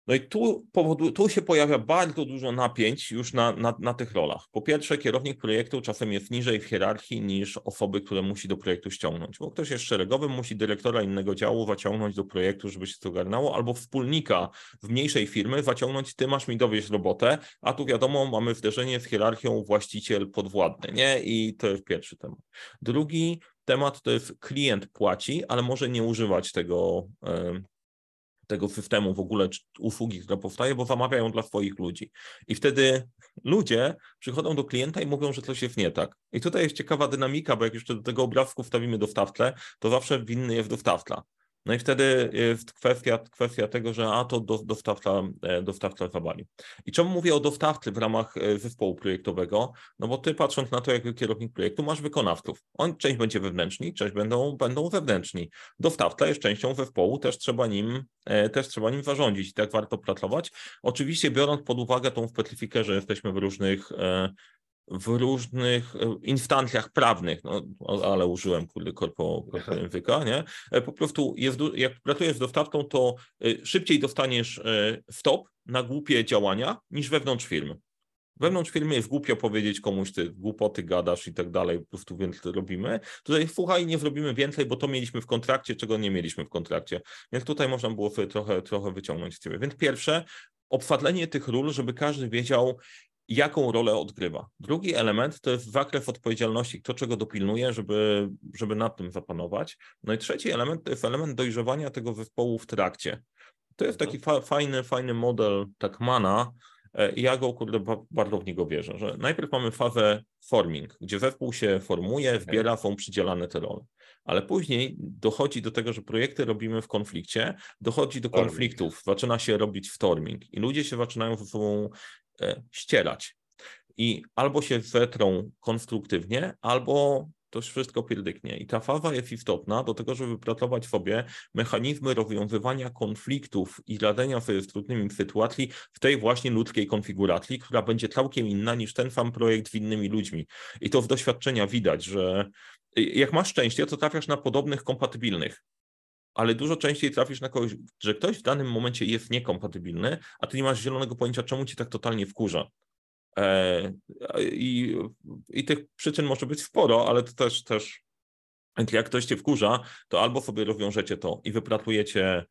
no i tu, powodu, tu się pojawia bardzo dużo napięć już na, na, na, tych rolach. Po pierwsze, kierownik projektu czasem jest niżej w hierarchii niż osoby, które musi do projektu ściągnąć, bo ktoś jest szeregowy, musi dyrektora innego działu zaciągnąć do projektu, żeby się to ogarnało, albo wspólnika w mniejszej firmy zaciągnąć, ty masz mi dowieść robotę, a tu wiadomo, mamy wderzenie z hierarchią właściciel podwładny, nie? I to jest pierwszy temat. Drugi temat to jest klient płaci, ale może nie używać tego, tego systemu w ogóle usługi, która powstaje, bo zamawiają dla swoich ludzi. I wtedy ludzie przychodzą do klienta i mówią, że coś jest nie tak. I tutaj jest ciekawa dynamika, bo jak jeszcze do tego obrazku wstawimy dostawcę, to zawsze winny jest dostawca. No i wtedy jest kwestia, kwestia tego, że a to do, dostawca, e, dostawca zawali. I czemu mówię o dostawcy w ramach e, zespołu projektowego? No bo ty patrząc na to, jak kierownik projektu, masz wykonawców. On część będzie wewnętrzni, część będą, będą wewnętrzni. Dostawca jest częścią zespołu, też trzeba nim, e, też trzeba nim zarządzić tak warto pracować. Oczywiście biorąc pod uwagę tą specyfikę, że jesteśmy w różnych w różnych e, instancjach prawnych, no, ale użyłem kurde korpo, korpo języka, nie? E, po prostu jest, jak pracujesz z dostawcą, to e, szybciej dostaniesz stop na głupie działania niż wewnątrz firmy. Wewnątrz firmy jest głupio powiedzieć komuś, ty głupoty gadasz i tak dalej, po prostu więc robimy. Tutaj słuchaj, nie zrobimy więcej, bo to mieliśmy w kontrakcie, czego nie mieliśmy w kontrakcie. Więc tutaj można było trochę, trochę wyciągnąć z ciebie. Więc pierwsze, obsadlenie tych ról, żeby każdy wiedział, jaką rolę odgrywa. Drugi element to jest zakres odpowiedzialności, kto czego dopilnuje, żeby, żeby nad tym zapanować. No i trzeci element to jest element dojrzewania tego zespołu w trakcie. To jest taki fa fajny, fajny model Takmana, e, ja go kurde, bardzo w niego wierzę, że najpierw mamy fazę forming, gdzie zespół się formuje, wbiera, są przydzielane te role. Ale później dochodzi do tego, że projekty robimy w konflikcie, dochodzi do konfliktów, zaczyna się robić storming i ludzie się zaczynają ze sobą ścierać. I albo się wetrą konstruktywnie, albo to wszystko pierdyknie. I ta faza jest istotna do tego, żeby wypracować sobie mechanizmy rozwiązywania konfliktów i radzenia sobie z trudnymi sytuacji w tej właśnie ludzkiej konfiguracji, która będzie całkiem inna niż ten sam projekt z innymi ludźmi. I to z doświadczenia widać, że jak masz szczęście, to trafiasz na podobnych, kompatybilnych ale dużo częściej trafisz na kogoś, że ktoś w danym momencie jest niekompatybilny, a ty nie masz zielonego pojęcia, czemu ci tak totalnie wkurza. E, i, I tych przyczyn może być sporo, ale to też, też jak ktoś cię wkurza, to albo sobie rozwiążecie to i wypracujecie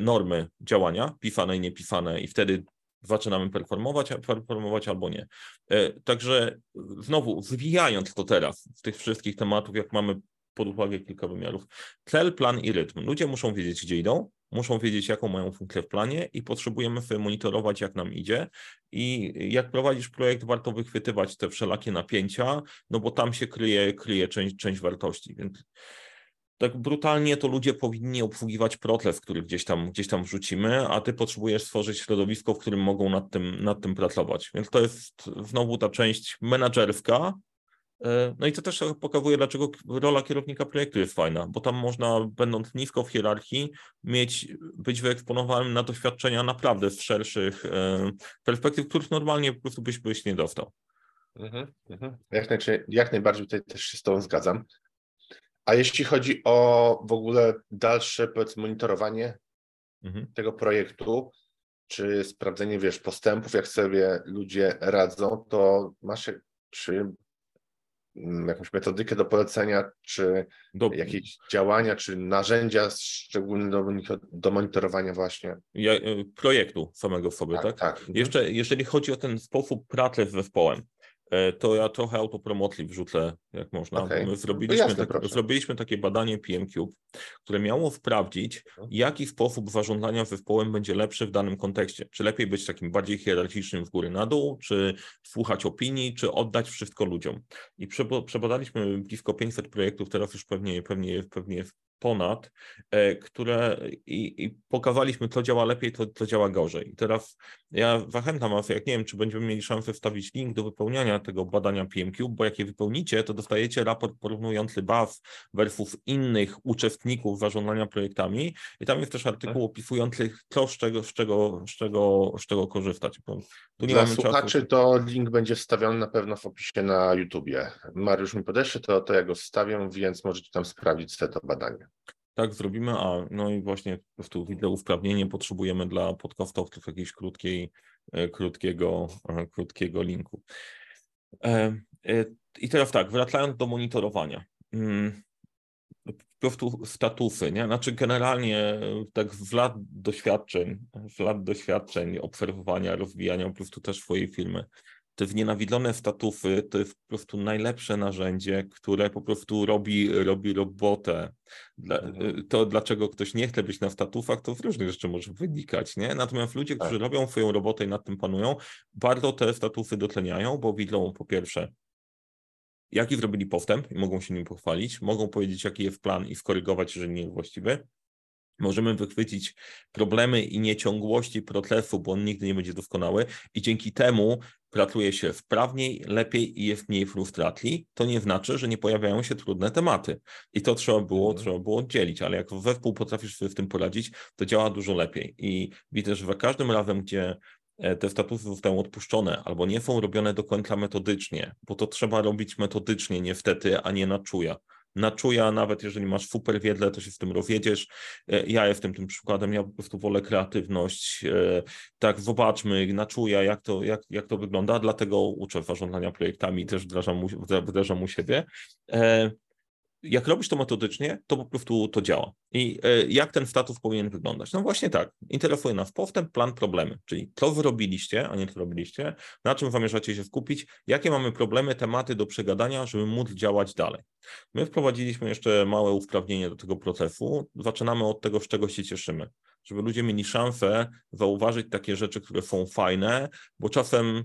normy działania, pifane i niepifane i wtedy zaczynamy performować, performować albo nie. E, także znowu, zwijając to teraz z tych wszystkich tematów, jak mamy pod uwagę kilka wymiarów. Cel, plan i rytm. Ludzie muszą wiedzieć, gdzie idą, muszą wiedzieć, jaką mają funkcję w planie i potrzebujemy monitorować, jak nam idzie. I jak prowadzisz projekt, warto wychwytywać te wszelakie napięcia, no bo tam się kryje, kryje część, część wartości. Więc tak brutalnie to ludzie powinni obsługiwać proces, który gdzieś tam, gdzieś tam wrzucimy, a ty potrzebujesz stworzyć środowisko, w którym mogą nad tym, nad tym pracować. Więc to jest znowu ta część menadżerska, no i to też pokazuje, dlaczego rola kierownika projektu jest fajna, bo tam można, będąc nisko w hierarchii, mieć, być wyeksponowanym na doświadczenia naprawdę z szerszych e, perspektyw, których normalnie po prostu byś, byś nie dostał. Mhm, mhm. Jak, jak najbardziej tutaj też się z Tobą zgadzam. A jeśli chodzi o w ogóle dalsze monitorowanie mhm. tego projektu, czy sprawdzenie, wiesz, postępów, jak sobie ludzie radzą, to masz, czy jakąś metodykę do polecenia, czy do... jakieś działania, czy narzędzia szczególne do, do monitorowania właśnie? Ja, y, projektu samego w sobie, tak? tak? tak. Mhm. Jeszcze jeżeli chodzi o ten sposób pracy z zespołem, to ja trochę autopromocji wrzucę, jak można. Okay. My zrobiliśmy, jasne, tak, zrobiliśmy takie badanie PMCube, które miało sprawdzić, mhm. jaki sposób zarządzania zespołem będzie lepszy w danym kontekście. Czy lepiej być takim bardziej hierarchicznym z góry na dół, czy słuchać opinii, czy oddać wszystko ludziom. I przebadaliśmy blisko 500 projektów, teraz już pewnie, pewnie, pewnie ponad, e, które i, i pokazaliśmy, co działa lepiej, co, co działa gorzej. I teraz ja zachęcam Was, jak nie wiem, czy będziemy mieli szansę wstawić link do wypełniania tego badania PMQ, bo jak je wypełnicie, to dostajecie raport porównujący BAF versus innych uczestników zarządzania projektami i tam jest też artykuł tak. opisujący, co z czego, z czego, z czego, z czego korzystać. Tu nie Dla słuchaczy czasu. to link będzie wstawiony na pewno w opisie na YouTubie. Mariusz mi podeśle, to, to ja go wstawię, więc możecie tam sprawdzić to badanie. Tak, zrobimy, a no i właśnie po prostu widzę usprawnienie potrzebujemy dla podcastowców jakiegoś krótkiej, e, krótkiego, e, krótkiego linku. E, I teraz tak, wracając do monitorowania. Mm, po prostu statusy, nie? Znaczy generalnie tak w lat doświadczeń, w lat doświadczeń, obserwowania, rozwijania po prostu też swojej firmy te wnienawidzone statufy to jest po prostu najlepsze narzędzie, które po prostu robi, robi robotę. Dla, mhm. to dlaczego ktoś nie chce być na statufach, to z różnych rzeczy może wynikać, nie? Natomiast ludzie, którzy tak. robią swoją robotę i nad tym panują, bardzo te statufy doceniają, bo widzą po pierwsze, jaki zrobili postęp i mogą się nim pochwalić, mogą powiedzieć, jaki jest plan i skorygować, jeżeli nie jest właściwy. Możemy wychwycić problemy i nieciągłości procesu, bo on nigdy nie będzie doskonały, i dzięki temu pracuje się sprawniej, lepiej i jest mniej frustracji, to nie znaczy, że nie pojawiają się trudne tematy. I to trzeba było, mhm. trzeba było oddzielić, ale jak zespół potrafisz sobie w tym poradzić, to działa dużo lepiej. I widzę, że za każdym razem, gdzie e, te statusy zostają odpuszczone albo nie są robione do końca metodycznie, bo to trzeba robić metodycznie niestety, a nie na czuja na czuja, nawet jeżeli masz super wiedzę, to się z tym rozjedziesz. E, ja jestem tym przykładem, ja po prostu wolę kreatywność. E, tak, zobaczmy na czuja, jak to, jak, jak to wygląda, dlatego uczę zarządzania projektami, też wdrażam, wdrażam u siebie. Jak robisz to metodycznie, to po prostu to działa. I e, jak ten status powinien wyglądać? No właśnie tak. Interesuje nas postęp, plan, problemy, czyli co wy robiliście, a nie co robiliście, na czym zamierzacie się skupić, jakie mamy problemy, tematy do przegadania, żeby móc działać dalej. My wprowadziliśmy jeszcze małe usprawnienie do tego procesu. Zaczynamy od tego, z czego się cieszymy. Żeby ludzie mieli szansę zauważyć takie rzeczy, które są fajne, bo czasem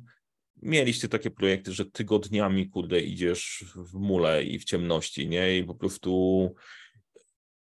mieliście takie projekty, że tygodniami, kurde, idziesz w mule i w ciemności, nie? I po prostu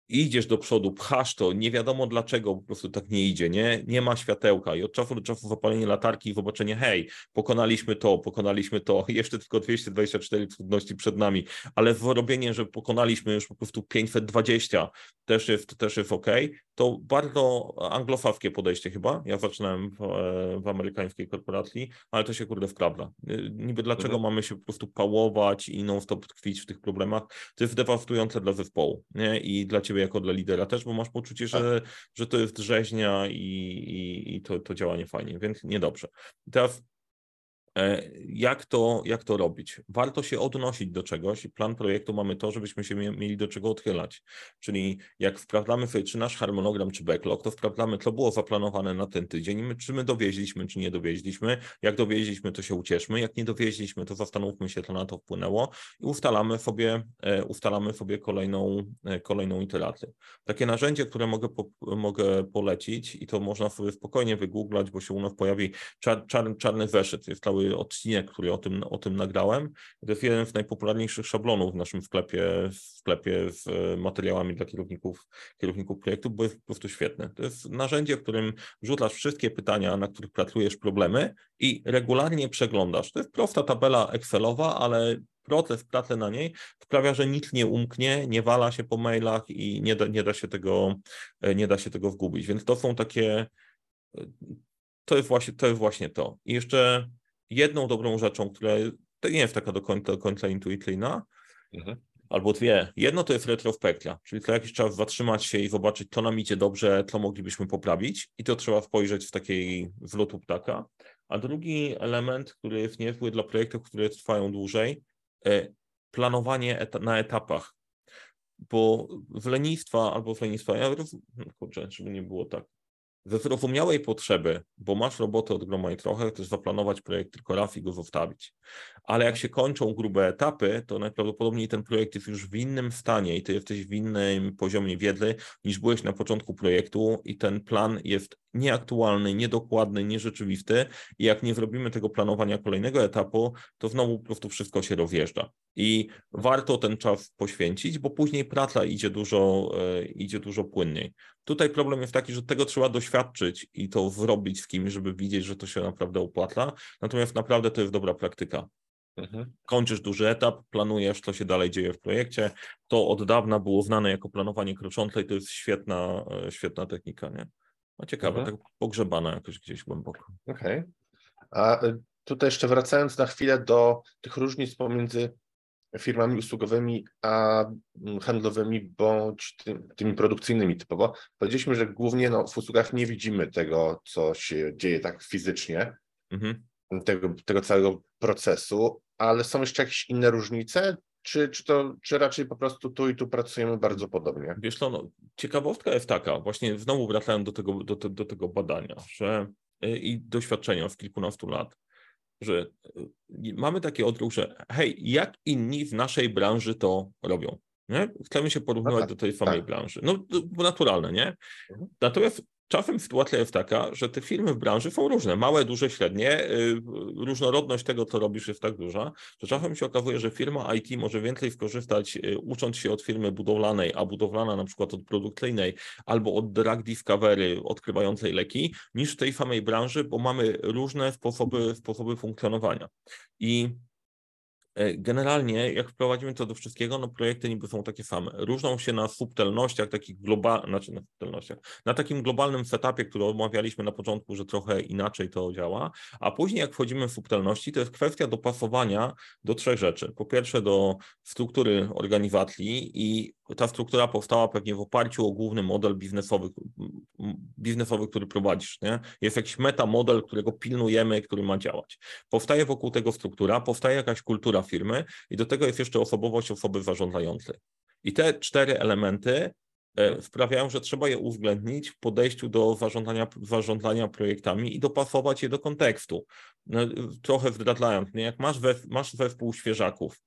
idziesz do przodu, pchasz to, nie wiadomo dlaczego po prostu tak nie idzie, nie? Nie ma światełka i od czasu do czasu zapalenie latarki i zobaczenie, hej, pokonaliśmy to, pokonaliśmy to, jeszcze tylko 224 trudności przed nami, ale robienie, że pokonaliśmy już po prostu 520 też jest, też jest ok, to bardzo anglofawskie podejście chyba. Ja zaczynałem w, e, w amerykańskiej korporacji, ale to się kurde wkrawda. Y, niby dlaczego mhm. mamy się po prostu pałować i non-stop tkwić w tych problemach? To jest dewastujące dla zespołu nie? i dla ciebie jako dla lidera też, bo masz poczucie, że, tak. że to jest rzeźnia i, i, i to, to działa niefajnie, więc niedobrze. Teraz jak to, jak to robić? Warto się odnosić do czegoś i plan projektu mamy to, żebyśmy się mieli do czego odchylać. Czyli jak wprawdzamy sobie, czy nasz harmonogram, czy backlog, to wprawdzamy, co było zaplanowane na ten tydzień, czy my dowieźliśmy, czy nie dowieźliśmy. Jak dowieźliśmy, to się ucieszmy. Jak nie dowieźliśmy, to zastanówmy się, co na to wpłynęło i ustalamy sobie, e, ustalamy sobie kolejną, e, kolejną iterację. Takie narzędzie, które mogę, po, mogę polecić i to można sobie spokojnie wygooglać, bo się u nas pojawi czar, czar, czarny zeszyt. Jest cały odcinek, który o tym, o tym nagrałem. To jest jeden z najpopularniejszych szablonów w naszym sklepie, w sklepie z e, materiałami dla kierowników, kierowników projektów, bo jest po prostu świetne. To jest narzędzie, w którym wrzucasz wszystkie pytania, na których pracujesz, problemy i regularnie przeglądasz. To jest prosta tabela Excelowa, ale proces pracy na niej sprawia, że nic nie umknie, nie wala się po mailach i nie da, nie da, się, tego, e, nie da się tego wgubić. Więc to są takie. E, to jest właśnie to. Jest właśnie to. I jeszcze jedną dobrą rzeczą, która nie jest taka do końca, intuicyjna, mhm. albo dwie. Jedno to jest retrospekcja, czyli co jakiś czas zatrzymać się i zobaczyć, co nam idzie dobrze, co moglibyśmy poprawić i to trzeba spojrzeć w takiej wlotu ptaka. A drugi element, który jest niezły dla projektów, które trwają dłużej, e, planowanie eta na etapach. Bo w lenistwa albo w lenistwa, ja kurczę, żeby nie było tak, we zrozumiałej potrzeby, bo masz robotę od groma i trochę, chcesz zaplanować projekt tylko raz i go zostawić. Ale jak się kończą grube etapy, to najprawdopodobniej ten projekt jest już w innym stanie i ty jesteś w innym poziomie wiedzy niż byłeś na początku projektu i ten plan jest nieaktualny, niedokładny, nierzeczywisty i jak nie zrobimy tego planowania kolejnego etapu, to znowu po prostu wszystko się rozjeżdża. I warto ten czas poświęcić, bo później praca idzie dużo, e, idzie dużo płynniej. Tutaj problem jest taki, że tego trzeba doświadczyć i to zrobić z kimś, żeby widzieć, że to się naprawdę opłaca. Natomiast naprawdę to jest dobra praktyka. Mhm. Kończysz duży etap, planujesz, co się dalej dzieje w projekcie. To od dawna było znane jako planowanie kroczące i to jest świetna, e, świetna technika. Nie? No ciekawe, mhm. tak pogrzebana jakoś gdzieś głęboko. Okej. Okay. A e, tutaj jeszcze wracając na chwilę do tych różnic pomiędzy firmami usługowymi a mm, handlowymi bądź tymi produkcyjnymi typowo. Powiedzieliśmy, że głównie no, w usługach nie widzimy tego, co się dzieje tak fizycznie, mhm. tego, tego całego procesu, ale są jeszcze jakieś inne różnice? Czy, czy, to, czy raczej po prostu tu i tu pracujemy bardzo podobnie? Wiesz co, no, ciekawostka jest taka, właśnie znowu wracając do tego, do, do tego badania, że y, i doświadczenia z kilkunastu lat, że y, mamy taki odruch, że hej, jak inni w naszej branży to robią? Nie? Chcemy się porównywać no tak, do tej samej tak. branży. No, naturalne, nie? Mhm. Natomiast Czasem sytuacja jest taka, że te firmy w branży są różne, małe, duże, średnie. Y, różnorodność tego, co robisz, jest tak duża, że czasem się okazuje, że firma IT może więcej skorzystać, y, ucząc się od firmy budowlanej, a budowlana na przykład od produkcyjnej albo od drug discovery odkrywającej leki, niż w tej samej branży, bo mamy różne sposoby, sposoby funkcjonowania. I generalnie, jak wprowadzimy to do wszystkiego, no projekty niby są takie same. Różnią się na subtelnościach, takich globalnych, znaczy na subtelnościach, na takim globalnym setupie, który omawialiśmy na początku, że trochę inaczej to działa, a później jak wchodzimy w subtelności, to jest kwestia dopasowania do trzech rzeczy. Po pierwsze do struktury organizacji i ta struktura powstała pewnie w oparciu o główny model biznesowy, biznesowy który prowadzisz. Nie? Jest jakiś metamodel, którego pilnujemy, który ma działać. Powstaje wokół tego struktura, powstaje jakaś kultura firmy i do tego jest jeszcze osobowość osoby zarządzającej. I te cztery elementy e, sprawiają, że trzeba je uwzględnić w podejściu do zarządzania, zarządzania projektami i dopasować je do kontekstu. No, trochę zdradzając, nie? jak masz, we, masz zespół świeżaków,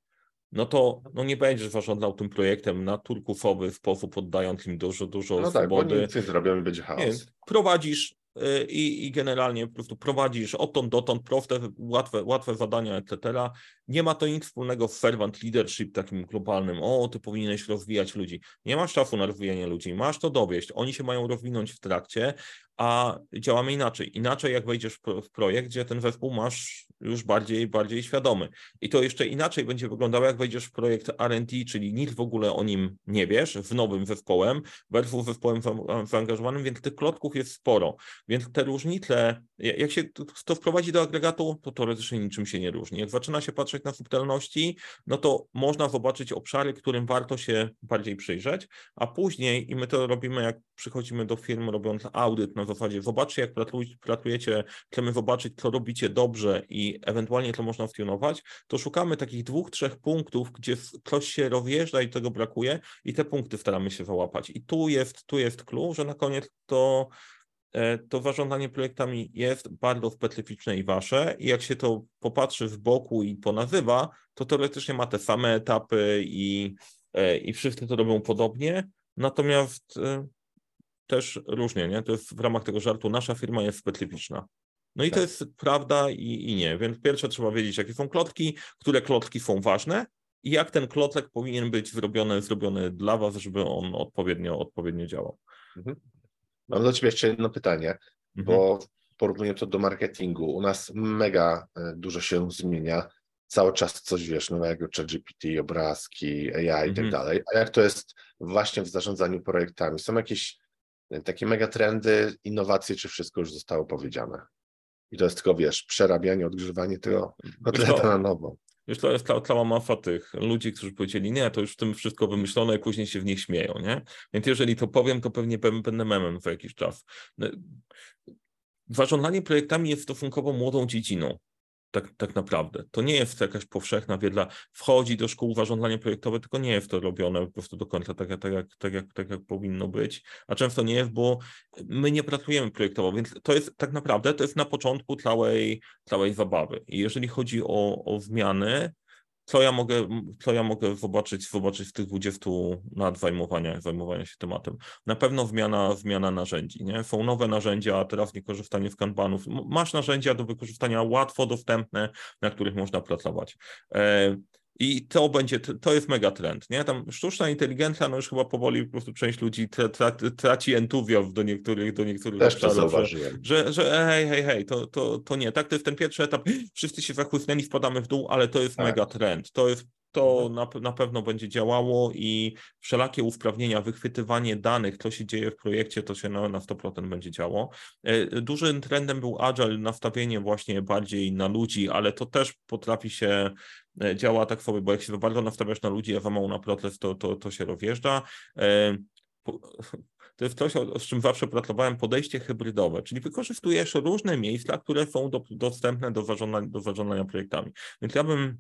no to no nie będziesz zarządzał tym projektem na turkusowy sposób, oddając im dużo, dużo no swobody. Tak, bo nic nie zrobią i będzie chaos. Nie, prowadzisz y, i, i generalnie po prostu prowadzisz odtąd dotąd proste, łatwe, łatwe zadania, etc. Nie ma to nic wspólnego z servant leadership takim globalnym. O, ty powinieneś rozwijać ludzi. Nie masz czasu na rozwijanie ludzi, masz to dowieść. Oni się mają rozwinąć w trakcie, a działamy inaczej. Inaczej jak wejdziesz w projekt, gdzie ten zespół masz już bardziej, bardziej świadomy. I to jeszcze inaczej będzie wyglądało, jak wejdziesz w projekt R&D, czyli nic w ogóle o nim nie wiesz, w nowym zespołem, versus zespołem zaangażowanym, więc tych klotków jest sporo. Więc te różnice, jak się to wprowadzi do agregatu, to teoretycznie niczym się nie różni. Jak zaczyna się patrzeć na subtelności, no to można zobaczyć obszary, którym warto się bardziej przyjrzeć, a później, i my to robimy, jak przychodzimy do firm robiąc audyt na zasadzie zobaczcie, jak pracujecie, chcemy zobaczyć, co robicie dobrze i ewentualnie to można wtunować, to szukamy takich dwóch, trzech punktów, gdzie coś się rozjeżdża i tego brakuje i te punkty staramy się załapać. I tu jest, tu jest clue, że na koniec to to zarządzanie projektami jest bardzo specyficzne i wasze i jak się to popatrzy z boku i ponazywa, to teoretycznie ma te same etapy i, e, i wszyscy to robią podobnie, natomiast e, też różnie, nie? To jest w ramach tego żartu, nasza firma jest specyficzna. No i tak. to jest prawda i, i nie. Więc pierwsze trzeba wiedzieć, jakie są klotki, które klotki są ważne i jak ten klotek powinien być zrobiony, zrobiony dla Was, żeby on odpowiednio, odpowiednio działał. Mhm. Mam do Ciebie jeszcze jedno pytanie, mhm. bo porównuję to do marketingu. U nas mega e, dużo się zmienia. Cały czas coś wiesz, nowego, ChatGPT, obrazki, AI mhm. i tak mhm. dalej. A jak to jest właśnie w zarządzaniu projektami? Są jakieś takie megatrendy, innowacje, czy wszystko już zostało powiedziane? I to jest tylko, wiesz, przerabianie, odgrzewanie tego kotleta na nowo. Już to jest cała, masa tych ludzi, którzy powiedzieli, nie, to już w tym wszystko wymyślono i później się w nich śmieją, nie? Więc jeżeli to powiem, to pewnie będę memem za jakiś czas. Zarządzanie projektami jest stosunkowo młodą dziedziną tak, tak naprawdę. To nie jest jakaś powszechna wiedza. Wchodzi do szkół zarządzanie projektowe, tylko nie jest to robione po prostu do końca tak, tak, jak, tak, jak, tak jak powinno być. A często nie jest, bo my nie pracujemy projektowo, więc to jest tak naprawdę to jest na początku całej, całej zabawy. I jeżeli chodzi o, o zmiany, co ja mogę, co ja mogę zobaczyć, zobaczyć w tych 20 lat zajmowania, zajmowania się tematem? Na pewno zmiana, zmiana narzędzi. Nie? Są nowe narzędzia, a teraz niekorzystanie z kanbanów. Masz narzędzia do wykorzystania łatwo dostępne, na których można pracować. I to będzie, to jest mega trend, nie? Tam sztuczna inteligencja, no już chyba powoli po prostu część ludzi tra, tra, traci entuzjazm do niektórych, do niektórych Też obszarów, że, że, że hej, hej, hej, to, to, to nie. Tak, to jest ten pierwszy etap. Wszyscy się zachłysnęli, wpadamy w dół, ale to jest tak. mega trend. To jest to na, na pewno będzie działało i wszelakie usprawnienia, wychwytywanie danych, co się dzieje w projekcie, to się na, na 100% będzie działo. E, dużym trendem był agile, nastawienie właśnie bardziej na ludzi, ale to też potrafi się e, działa tak sobie, bo jak się bardzo nastawiasz na ludzi, a za mało na proces, to, to, to się rozjeżdża. E, to jest coś, z czym zawsze pracowałem, podejście hybrydowe, czyli wykorzystujesz różne miejsca, które są do, dostępne do zarządzania, do zarządzania projektami. Więc ja bym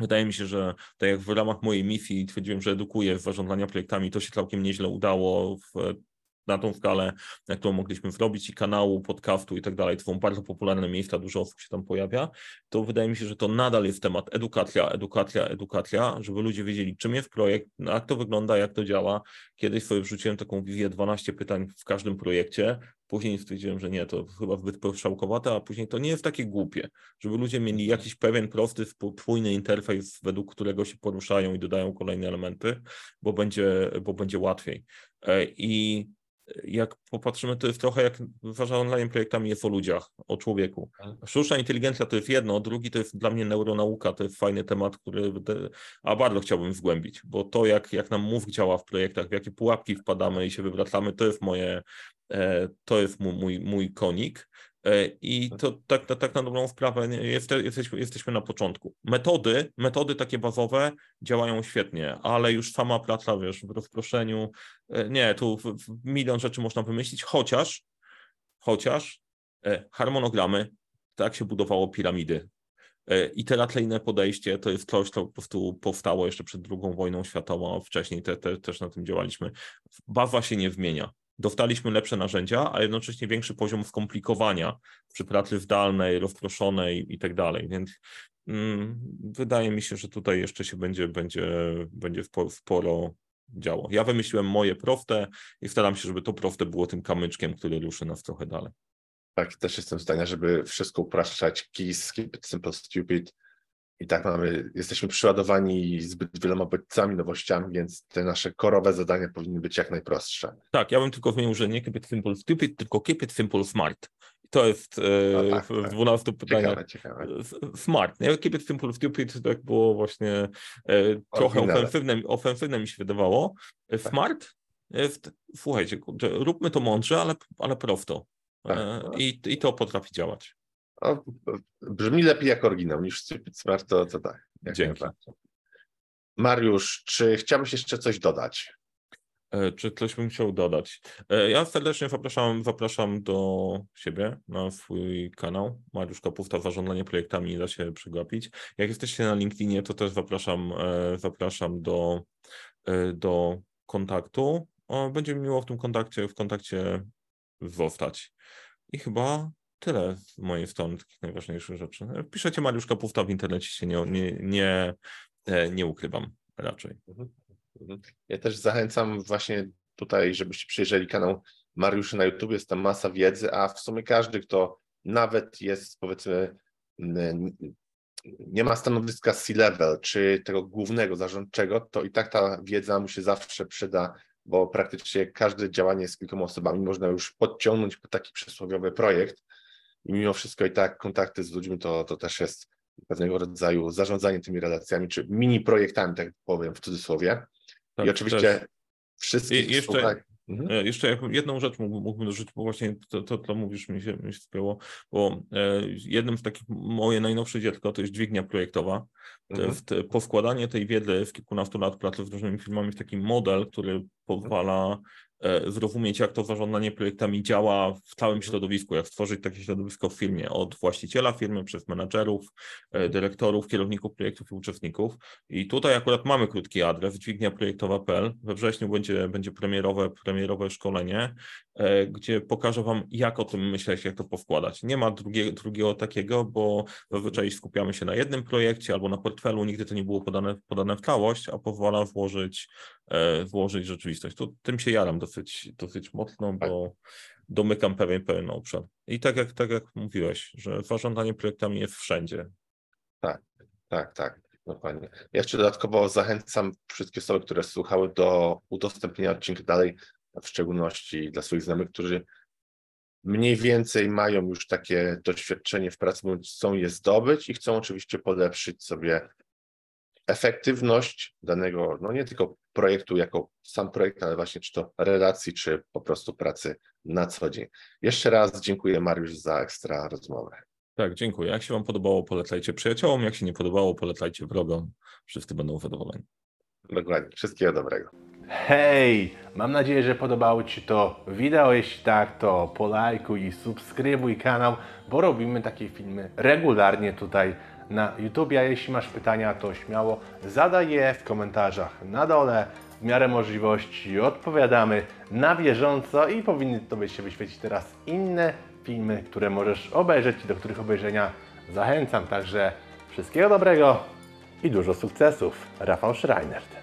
Wydaje mi się, że tak jak w ramach mojej misji twierdziłem, że edukuję w zarządzania projektami, to się całkiem nieźle udało w na tą skalę, którą mogliśmy zrobić i kanału, podcastu i tak dalej, to są bardzo popularne miejsca, dużo osób się tam pojawia, to wydaje mi się, że to nadal jest temat. Edukacja, edukacja, edukacja, żeby ludzie wiedzieli, czym jest projekt, jak to wygląda, jak to działa. Kiedyś sobie wrzuciłem taką wizję 12 pytań w każdym projekcie, później stwierdziłem, że nie, to chyba zbyt szałkowate, a później to nie jest takie głupie, żeby ludzie mieli jakiś pewien prosty, spójny interfejs, według którego się poruszają i dodają kolejne elementy, bo będzie, bo będzie łatwiej. E, I jak popatrzymy, to jest trochę jak online projektami jest o ludziach, o człowieku. Tak. Sztuczna inteligencja to jest jedno, drugi to jest dla mnie neuronauka, to jest fajny temat, który a bardzo chciałbym zgłębić, bo to jak, jak nam mózg działa w projektach, w jakie pułapki wpadamy i się wywracamy, to jest moje, e, to jest mój, mój konik. E, I to tak, tak, na dobrą sprawę jest, jesteśmy, jesteśmy na początku. Metody, metody takie bazowe działają świetnie, ale już sama praca, wiesz, w rozproszeniu, e, nie, tu milion rzeczy można wymyślić, chociaż, chociaż e, harmonogramy, tak się budowało piramidy. Iteracyjne podejście to jest coś, co po prostu powstało jeszcze przed II wojną światową, wcześniej te, te, też na tym działaliśmy. Baza się nie zmienia dostaliśmy lepsze narzędzia, a jednocześnie większy poziom skomplikowania przy pracy zdalnej, rozproszonej i tak dalej. Więc mm, wydaje mi się, że tutaj jeszcze się będzie, będzie, będzie sporo działo. Ja wymyśliłem moje proste i staram się, żeby to proste było tym kamyczkiem, który ruszy nas trochę dalej. Tak, też jestem zdania, żeby wszystko upraszczać. Keep it simple, stupid i tak mamy, jesteśmy przeładowani zbyt wieloma bodźcami, nowościami, więc te nasze korowe zadania powinny być jak najprostsze. Tak, ja bym tylko wymienił, że nie keep it simple stupid, tylko keep it simple smart. To jest e, no tak, w, tak. 12 pytaniach. Ciekawe, ciekawe. Smart, nie? Keep it simple stupid, tak było właśnie e, trochę ofensywne, ofensywne mi się wydawało. E, tak. Smart jest, słuchajcie, róbmy to mądrze, ale, ale prosto. Tak. I, I to potrafi działać. O, brzmi lepiej jak oryginał niż Stupid Smart, to, to tak. Dzięki. Mariusz, czy chciałbyś jeszcze coś dodać? E, Czy ktoś bym chciał dodać? E, Ja serdecznie zapraszam, zapraszam do siebie na swój kanał. Mariusz Kapufta zarządzanie projektami, nie da się przegapić. Jak jesteście na LinkedInie, to też zapraszam, e, zapraszam do, do kontaktu. Będzie mi miło w tym kontakcie, w kontakcie zostać. I chyba tyle z mojej strony, najważniejszych rzeczy. Piszecie Mariusz Kapufta w internecie, się nie, nie, nie, e, nie ukrywam raczej. Mhm. Ja też zachęcam właśnie tutaj, żebyście przyjrzeli kanał Mariusza na YouTube, jest tam masa wiedzy, a w sumie każdy, kto nawet jest powiedzmy nie ma stanowiska C-level, czy tego głównego zarządczego, to i tak ta wiedza mu się zawsze przyda, bo praktycznie każde działanie z kilkoma osobami można już podciągnąć pod taki przysłowiowy projekt i mimo wszystko i tak kontakty z ludźmi to, to też jest pewnego rodzaju zarządzanie tymi relacjami, czy mini projektami, tak powiem w cudzysłowie. Tak, I oczywiście też. wszystkich I jeszcze- słuchaj. Mhm. E, Jeszcze jedną rzecz mógłbym, dorzucić, bo właśnie to, to, to mówisz, mi się, mi się spięło, bo e, jednym z takich, moje najnowsze dziecko to jest dźwignia projektowa. Mhm. te, powkładanie tej wiedzy z kilkunastu lat pracy z różnymi firmami w taki model, który pozwala e, zrozumieć, jak to zarządzanie projektami działa w całym środowisku, jak stworzyć takie środowisko w firmie, od właściciela firmy, przez menadżerów, e, dyrektorów, kierowników projektów i uczestników. I tutaj akurat mamy krótki adres, dźwigniaprojektowa.pl. We wrześniu będzie, będzie premierowe, premierowe szkolenie, e, gdzie pokażę Wam, jak o tym myśleć, jak to powkładać. Nie ma drugiego, drugiego takiego, bo zazwyczaj skupiamy się na jednym projekcie albo na portfelu, nigdy to nie było podane, podane w całość, a pozwala włożyć, e, włożyć rzeczywistość. To, tym się jaram dosyć, dosyć mocno, bo domykam pewien, pewien obszar. I tak jak, tak jak mówiłeś, że zarządzanie projektami jest wszędzie. Tak, tak, dokładnie. Jeszcze dodatkowo zachęcam wszystkie osoby, które słuchały do udostępnienia odcinka dalej, w szczególności dla swoich znajomych, którzy mniej więcej mają już takie doświadczenie w pracy, chcą je zdobyć i chcą oczywiście polepszyć sobie efektywność danego, no nie tylko projektu jako sam projekt, ale właśnie czy to relacji, czy po prostu pracy na co dzień. Jeszcze raz dziękuję Mariusz za ekstra rozmowę. Tak, dziękuję. Jak się Wam podobało, polecajcie przyjaciołom. Jak się nie podobało, polecajcie wrogom. Wszyscy będą zadowoleni. Dokładnie. Wszystkiego dobrego. Hej! Mam nadzieję, że podobało Ci to wideo. Jeśli tak, to polajkuj i subskrybuj kanał, bo robimy takie filmy regularnie tutaj na YouTube. A jeśli masz pytania, to śmiało zadaj je w komentarzach na dole. W miarę możliwości odpowiadamy na bieżąco i powinny Tobie się wyświecić teraz inne filmy, które możesz obejrzeć i do których obejrzenia zachęcam. Także wszystkiego dobrego i dużo sukcesów. Rafał Schreiner.